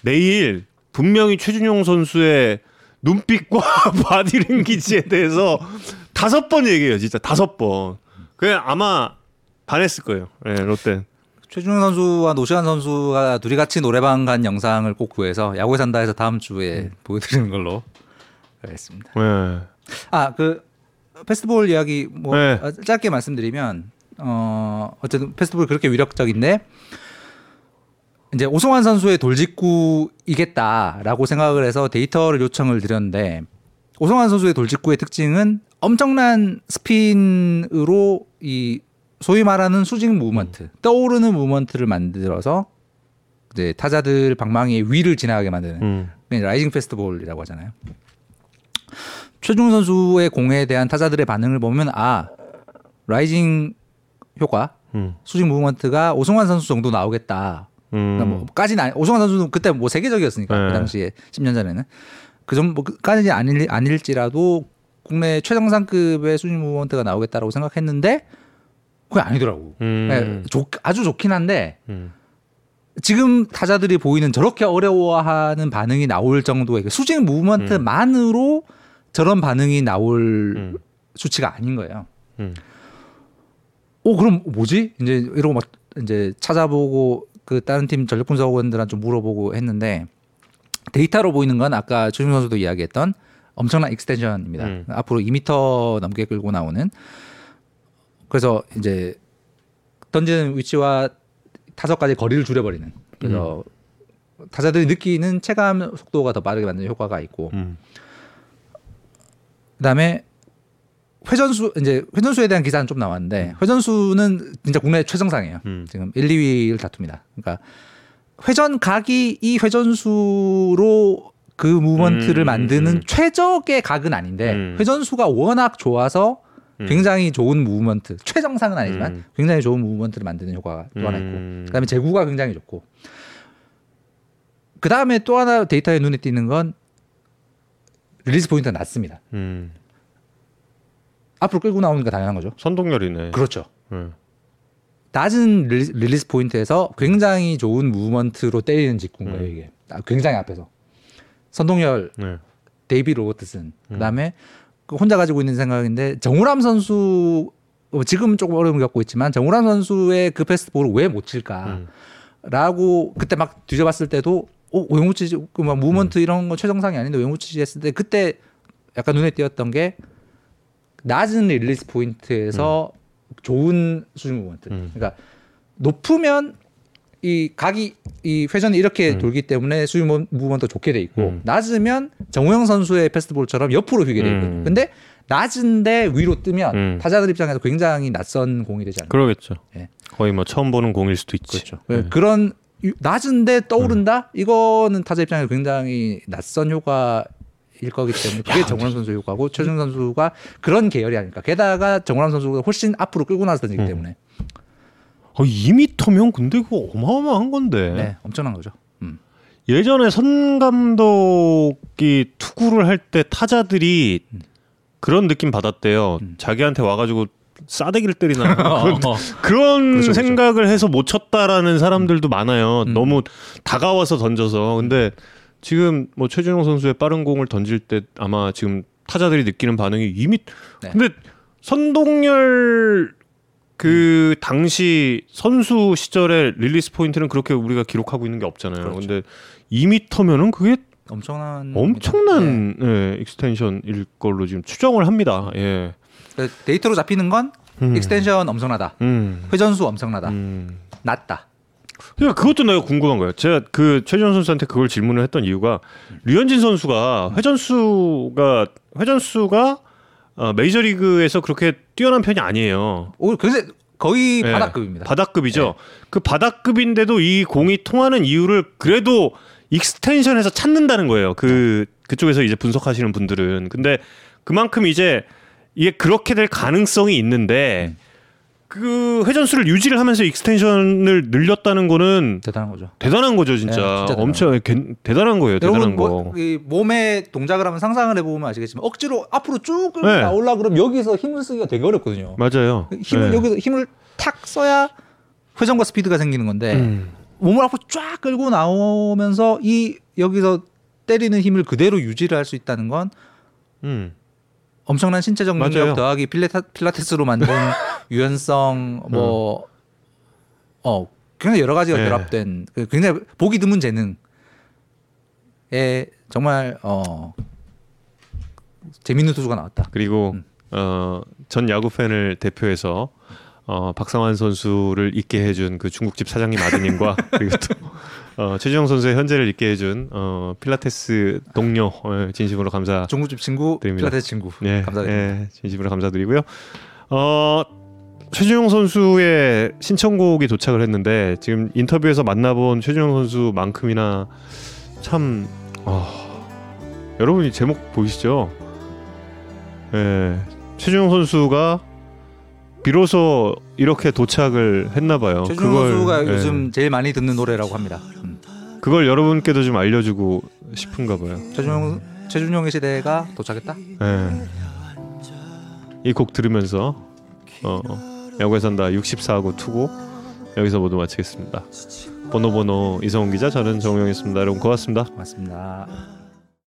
내일 분명히 최준용 선수의 눈빛과 <laughs> 바디랭귀지에 대해서 다섯 번 얘기해요. 진짜 다섯 번. 그냥 아마 반했을 거예요. 예, 롯데. 최준용 선수와 노시환 선수가 둘이 같이 노래방 간 영상을 꼭 구해서 야구에 산다 해서 다음 주에 보여드리는 걸로 알겠습니다. 예. 아그 페스티벌 이야기 뭐 네. 어, 짧게 말씀드리면 어 어쨌든 페스티벌 그렇게 위력적인데 이제 오승환 선수의 돌직구이겠다라고 생각을 해서 데이터를 요청을 드렸는데 오승환 선수의 돌직구의 특징은 엄청난 스핀으로 이 소위 말하는 수직 movement 떠오르는 movement를 만들어서 이제 타자들 방망이의 위를 지나가게 만드는 음. rising fastball이라고 하잖아요. 최준용 선수의 공에 대한 타자들의 반응을 보면 아 rising 효과 음. 수직 무브먼트가 오승환 선수 정도 나오겠다. 음. 그러니까 뭐까지는 아니, 오승환 선수는 그때 뭐 세계적이었으니까 네. 그 당시에 10년 전에는 그 정도까지 아닐 아닐지라도 국내 최정상급의 수직 무브먼트가 나오겠다라고 생각했는데 그게 아니더라고. 음. 네, 좋- 아주 좋긴 한데 음. 지금 타자들이 보이는 저렇게 어려워하는 반응이 나올 정도의 그 수직 무브먼트만으로 저런 반응이 나올 음. 수치가 아닌 거예요. 음. 오 그럼 뭐지? 이제 이러고 막 이제 찾아보고 그 다른 팀 전력 분석원들한테 좀 물어보고 했는데 데이터로 보이는 건 아까 조심 선수도 이야기했던 엄청난 extension입니다. 음. 앞으로 2m 넘게 끌고 나오는 그래서 이제 던지는 위치와 타석까지 거리를 줄여버리는 그래서 타자들이 느끼는 체감 속도가 더 빠르게 만드는 효과가 있고 음. 그다음에 회전수 이제 회전수에 대한 기사는 좀 나왔는데 회전수는 진짜 국내 최정상이에요. 음. 지금 1, 2위를 다툽니다. 그러니까 회전 각이 이 회전수로 그 무먼트를 음, 만드는 음. 최적의 각은 아닌데 음. 회전수가 워낙 좋아서 음. 굉장히 좋은 무브먼트 최정상은 아니지만 음. 굉장히 좋은 무브먼트를 만드는 효과가 또 하나 있고 음. 그다음에 제구가 굉장히 좋고 그다음에 또 하나 데이터에 눈에 띄는 건 release point가 낮습니다. 음. 앞으로 끌고 나오는 게 당연한 거죠. 선동열이네. 그렇죠. 음. 낮은 release, release point에서 굉장히 좋은 movement로 때리는 직구인 거예요 음. 이게 아, 굉장히 앞에서 선동열 네. 데이비드 로버트슨 음. 그다음에 그 혼자 가지고 있는 생각인데 정우람 선수 어, 지금 조금 어려움을 겪고 있지만 정우람 선수의 그 fastball을 왜 못 칠까라고 음. 그때 막 뒤져봤을 때도 어, 왜 못 치지? 그막 movement 음. 이런 거 최정상이 아닌데 왜 못 치지 했을 때 그때 약간 눈에 띄었던 게 낮은 release point에서 좋은 수직 movement. 음. 그러니까 높으면 이 각이 이 회전이 이렇게 음. 돌기 때문에 수직 movement 좋게 돼 있고 음. 낮으면 정우영 선수의 fastball처럼 옆으로 휘게 돼 있거든요. 음. 근데 낮은데 위로 뜨면 음. 타자들 입장에서 굉장히 낯선 공이 되지 않나요? 그러겠죠. 예. 거의 뭐 처음 보는 공일 수도 있지. 그렇죠. 네. 그런 유- 낮은데 떠오른다? 이거는 타자 입장에서 굉장히 낯선 효과 일 거기 때문에 그게 정우람 선수 효과고 최준 선수가 그런 계열이 아닐까. 게다가 정우람 선수가 훨씬 앞으로 끌고 나서 던지기 음. 때문에 어, 2미터면 근데 그거 어마어마한 건데. 네, 엄청난 거죠. 음. 예전에 선 감독이 투구를 할 때 타자들이 그런 느낌 받았대요. 음. 자기한테 와가지고 싸대기를 때리나 <laughs> 그런, 어. 그런 그렇죠, 그렇죠. 생각을 해서 못 쳤다라는 사람들도 많아요. 음. 너무 다가와서 던져서. 근데 지금 뭐 최준용 선수의 빠른 공을 던질 때 아마 지금 타자들이 느끼는 반응이 이미 네. 근데 선동열 그 당시 선수 시절의 release point는 그렇게 우리가 기록하고 있는 게 없잖아요. 그렇죠. 근데 2미터면은 그게 엄청난 엄청난 예, extension일 걸로 지금 추정을 합니다. 예. 네. 그 데이터로 잡히는 건 음. extension 엄청나다. 음. 회전수 엄청나다. 음. 낮다. 그러니까 그것도 내가 궁금한 거예요. 제가 그 최준용 선수한테 그걸 질문을 했던 이유가 류현진 선수가 회전수가 회전수가 어, 메이저리그에서 그렇게 뛰어난 편이 아니에요. 오, 그래서 거의 예, 바닥급입니다. 바닥급이죠. 그 바닥급인데도 이 공이 통하는 이유를 그래도 extension에서 찾는다는 거예요. 그 그쪽에서 이제 분석하시는 분들은 근데 그만큼 이제 이게 그렇게 될 가능성이 있는데 그 회전수를 유지를 하면서 extension을 늘렸다는 거는 대단한 거죠. 대단한 거죠, 진짜. 네, 진짜 대단한 엄청 개- 대단한 거예요, 대단한 여러분 거. 뭐, 이 몸의 동작을 하면 상상을 해보면 아시겠지만 억지로 앞으로 쭉 끌고 네. 나올라 그러면 여기서 힘을 쓰기가 되게 어렵거든요. 맞아요. 힘을 네. 여기서 힘을 탁 써야 회전과 스피드가 생기는 건데 음. 몸을 앞으로 쫙 끌고 나오면서 이 여기서 때리는 힘을 그대로 유지를 할 수 있다는 건 음. 엄청난 신체적 능력 맞아요. 더하기 필레타, 필라테스로 만든 <laughs> 유연성 뭐 어, 굉장히 여러 가지가 네. 결합된 그 굉장히 보기 드문 재능에 정말 어 재밌는 투수가 나왔다. 그리고 음. 어, 전 야구 팬을 대표해서 어, 박상환 선수를 있게 해준 그 중국집 사장님 아드님과 <laughs> 그리고 또 어, 최주영 선수의 현재를 있게 해준 어, 필라테스 동료 어, 진심으로 감사. 중국집 친구, 드립니다. 필라테스 친구 네, 감사드립니다. 네, 진심으로 감사드리고요. 어, 최준용 선수의 신청곡이 도착을 했는데 지금 인터뷰에서 만나본 최준용 선수만큼이나 참 어, 여러분이 제목 보이시죠? 예, 최준용 선수가 비로소 이렇게 도착을 했나 봐요. 최준용 선수가 예, 요즘 제일 많이 듣는 노래라고 합니다. 음. 그걸 여러분께도 좀 알려주고 싶은가 봐요. 최준용 최준용의 시대가 도착했다. 예. 이곡 들으면서 어, 야구에 산다 64하고 투고 여기서 모두 마치겠습니다. 보노보노 이성훈 기자 저는 정우영이었습니다. 여러분 고맙습니다. 맞습니다.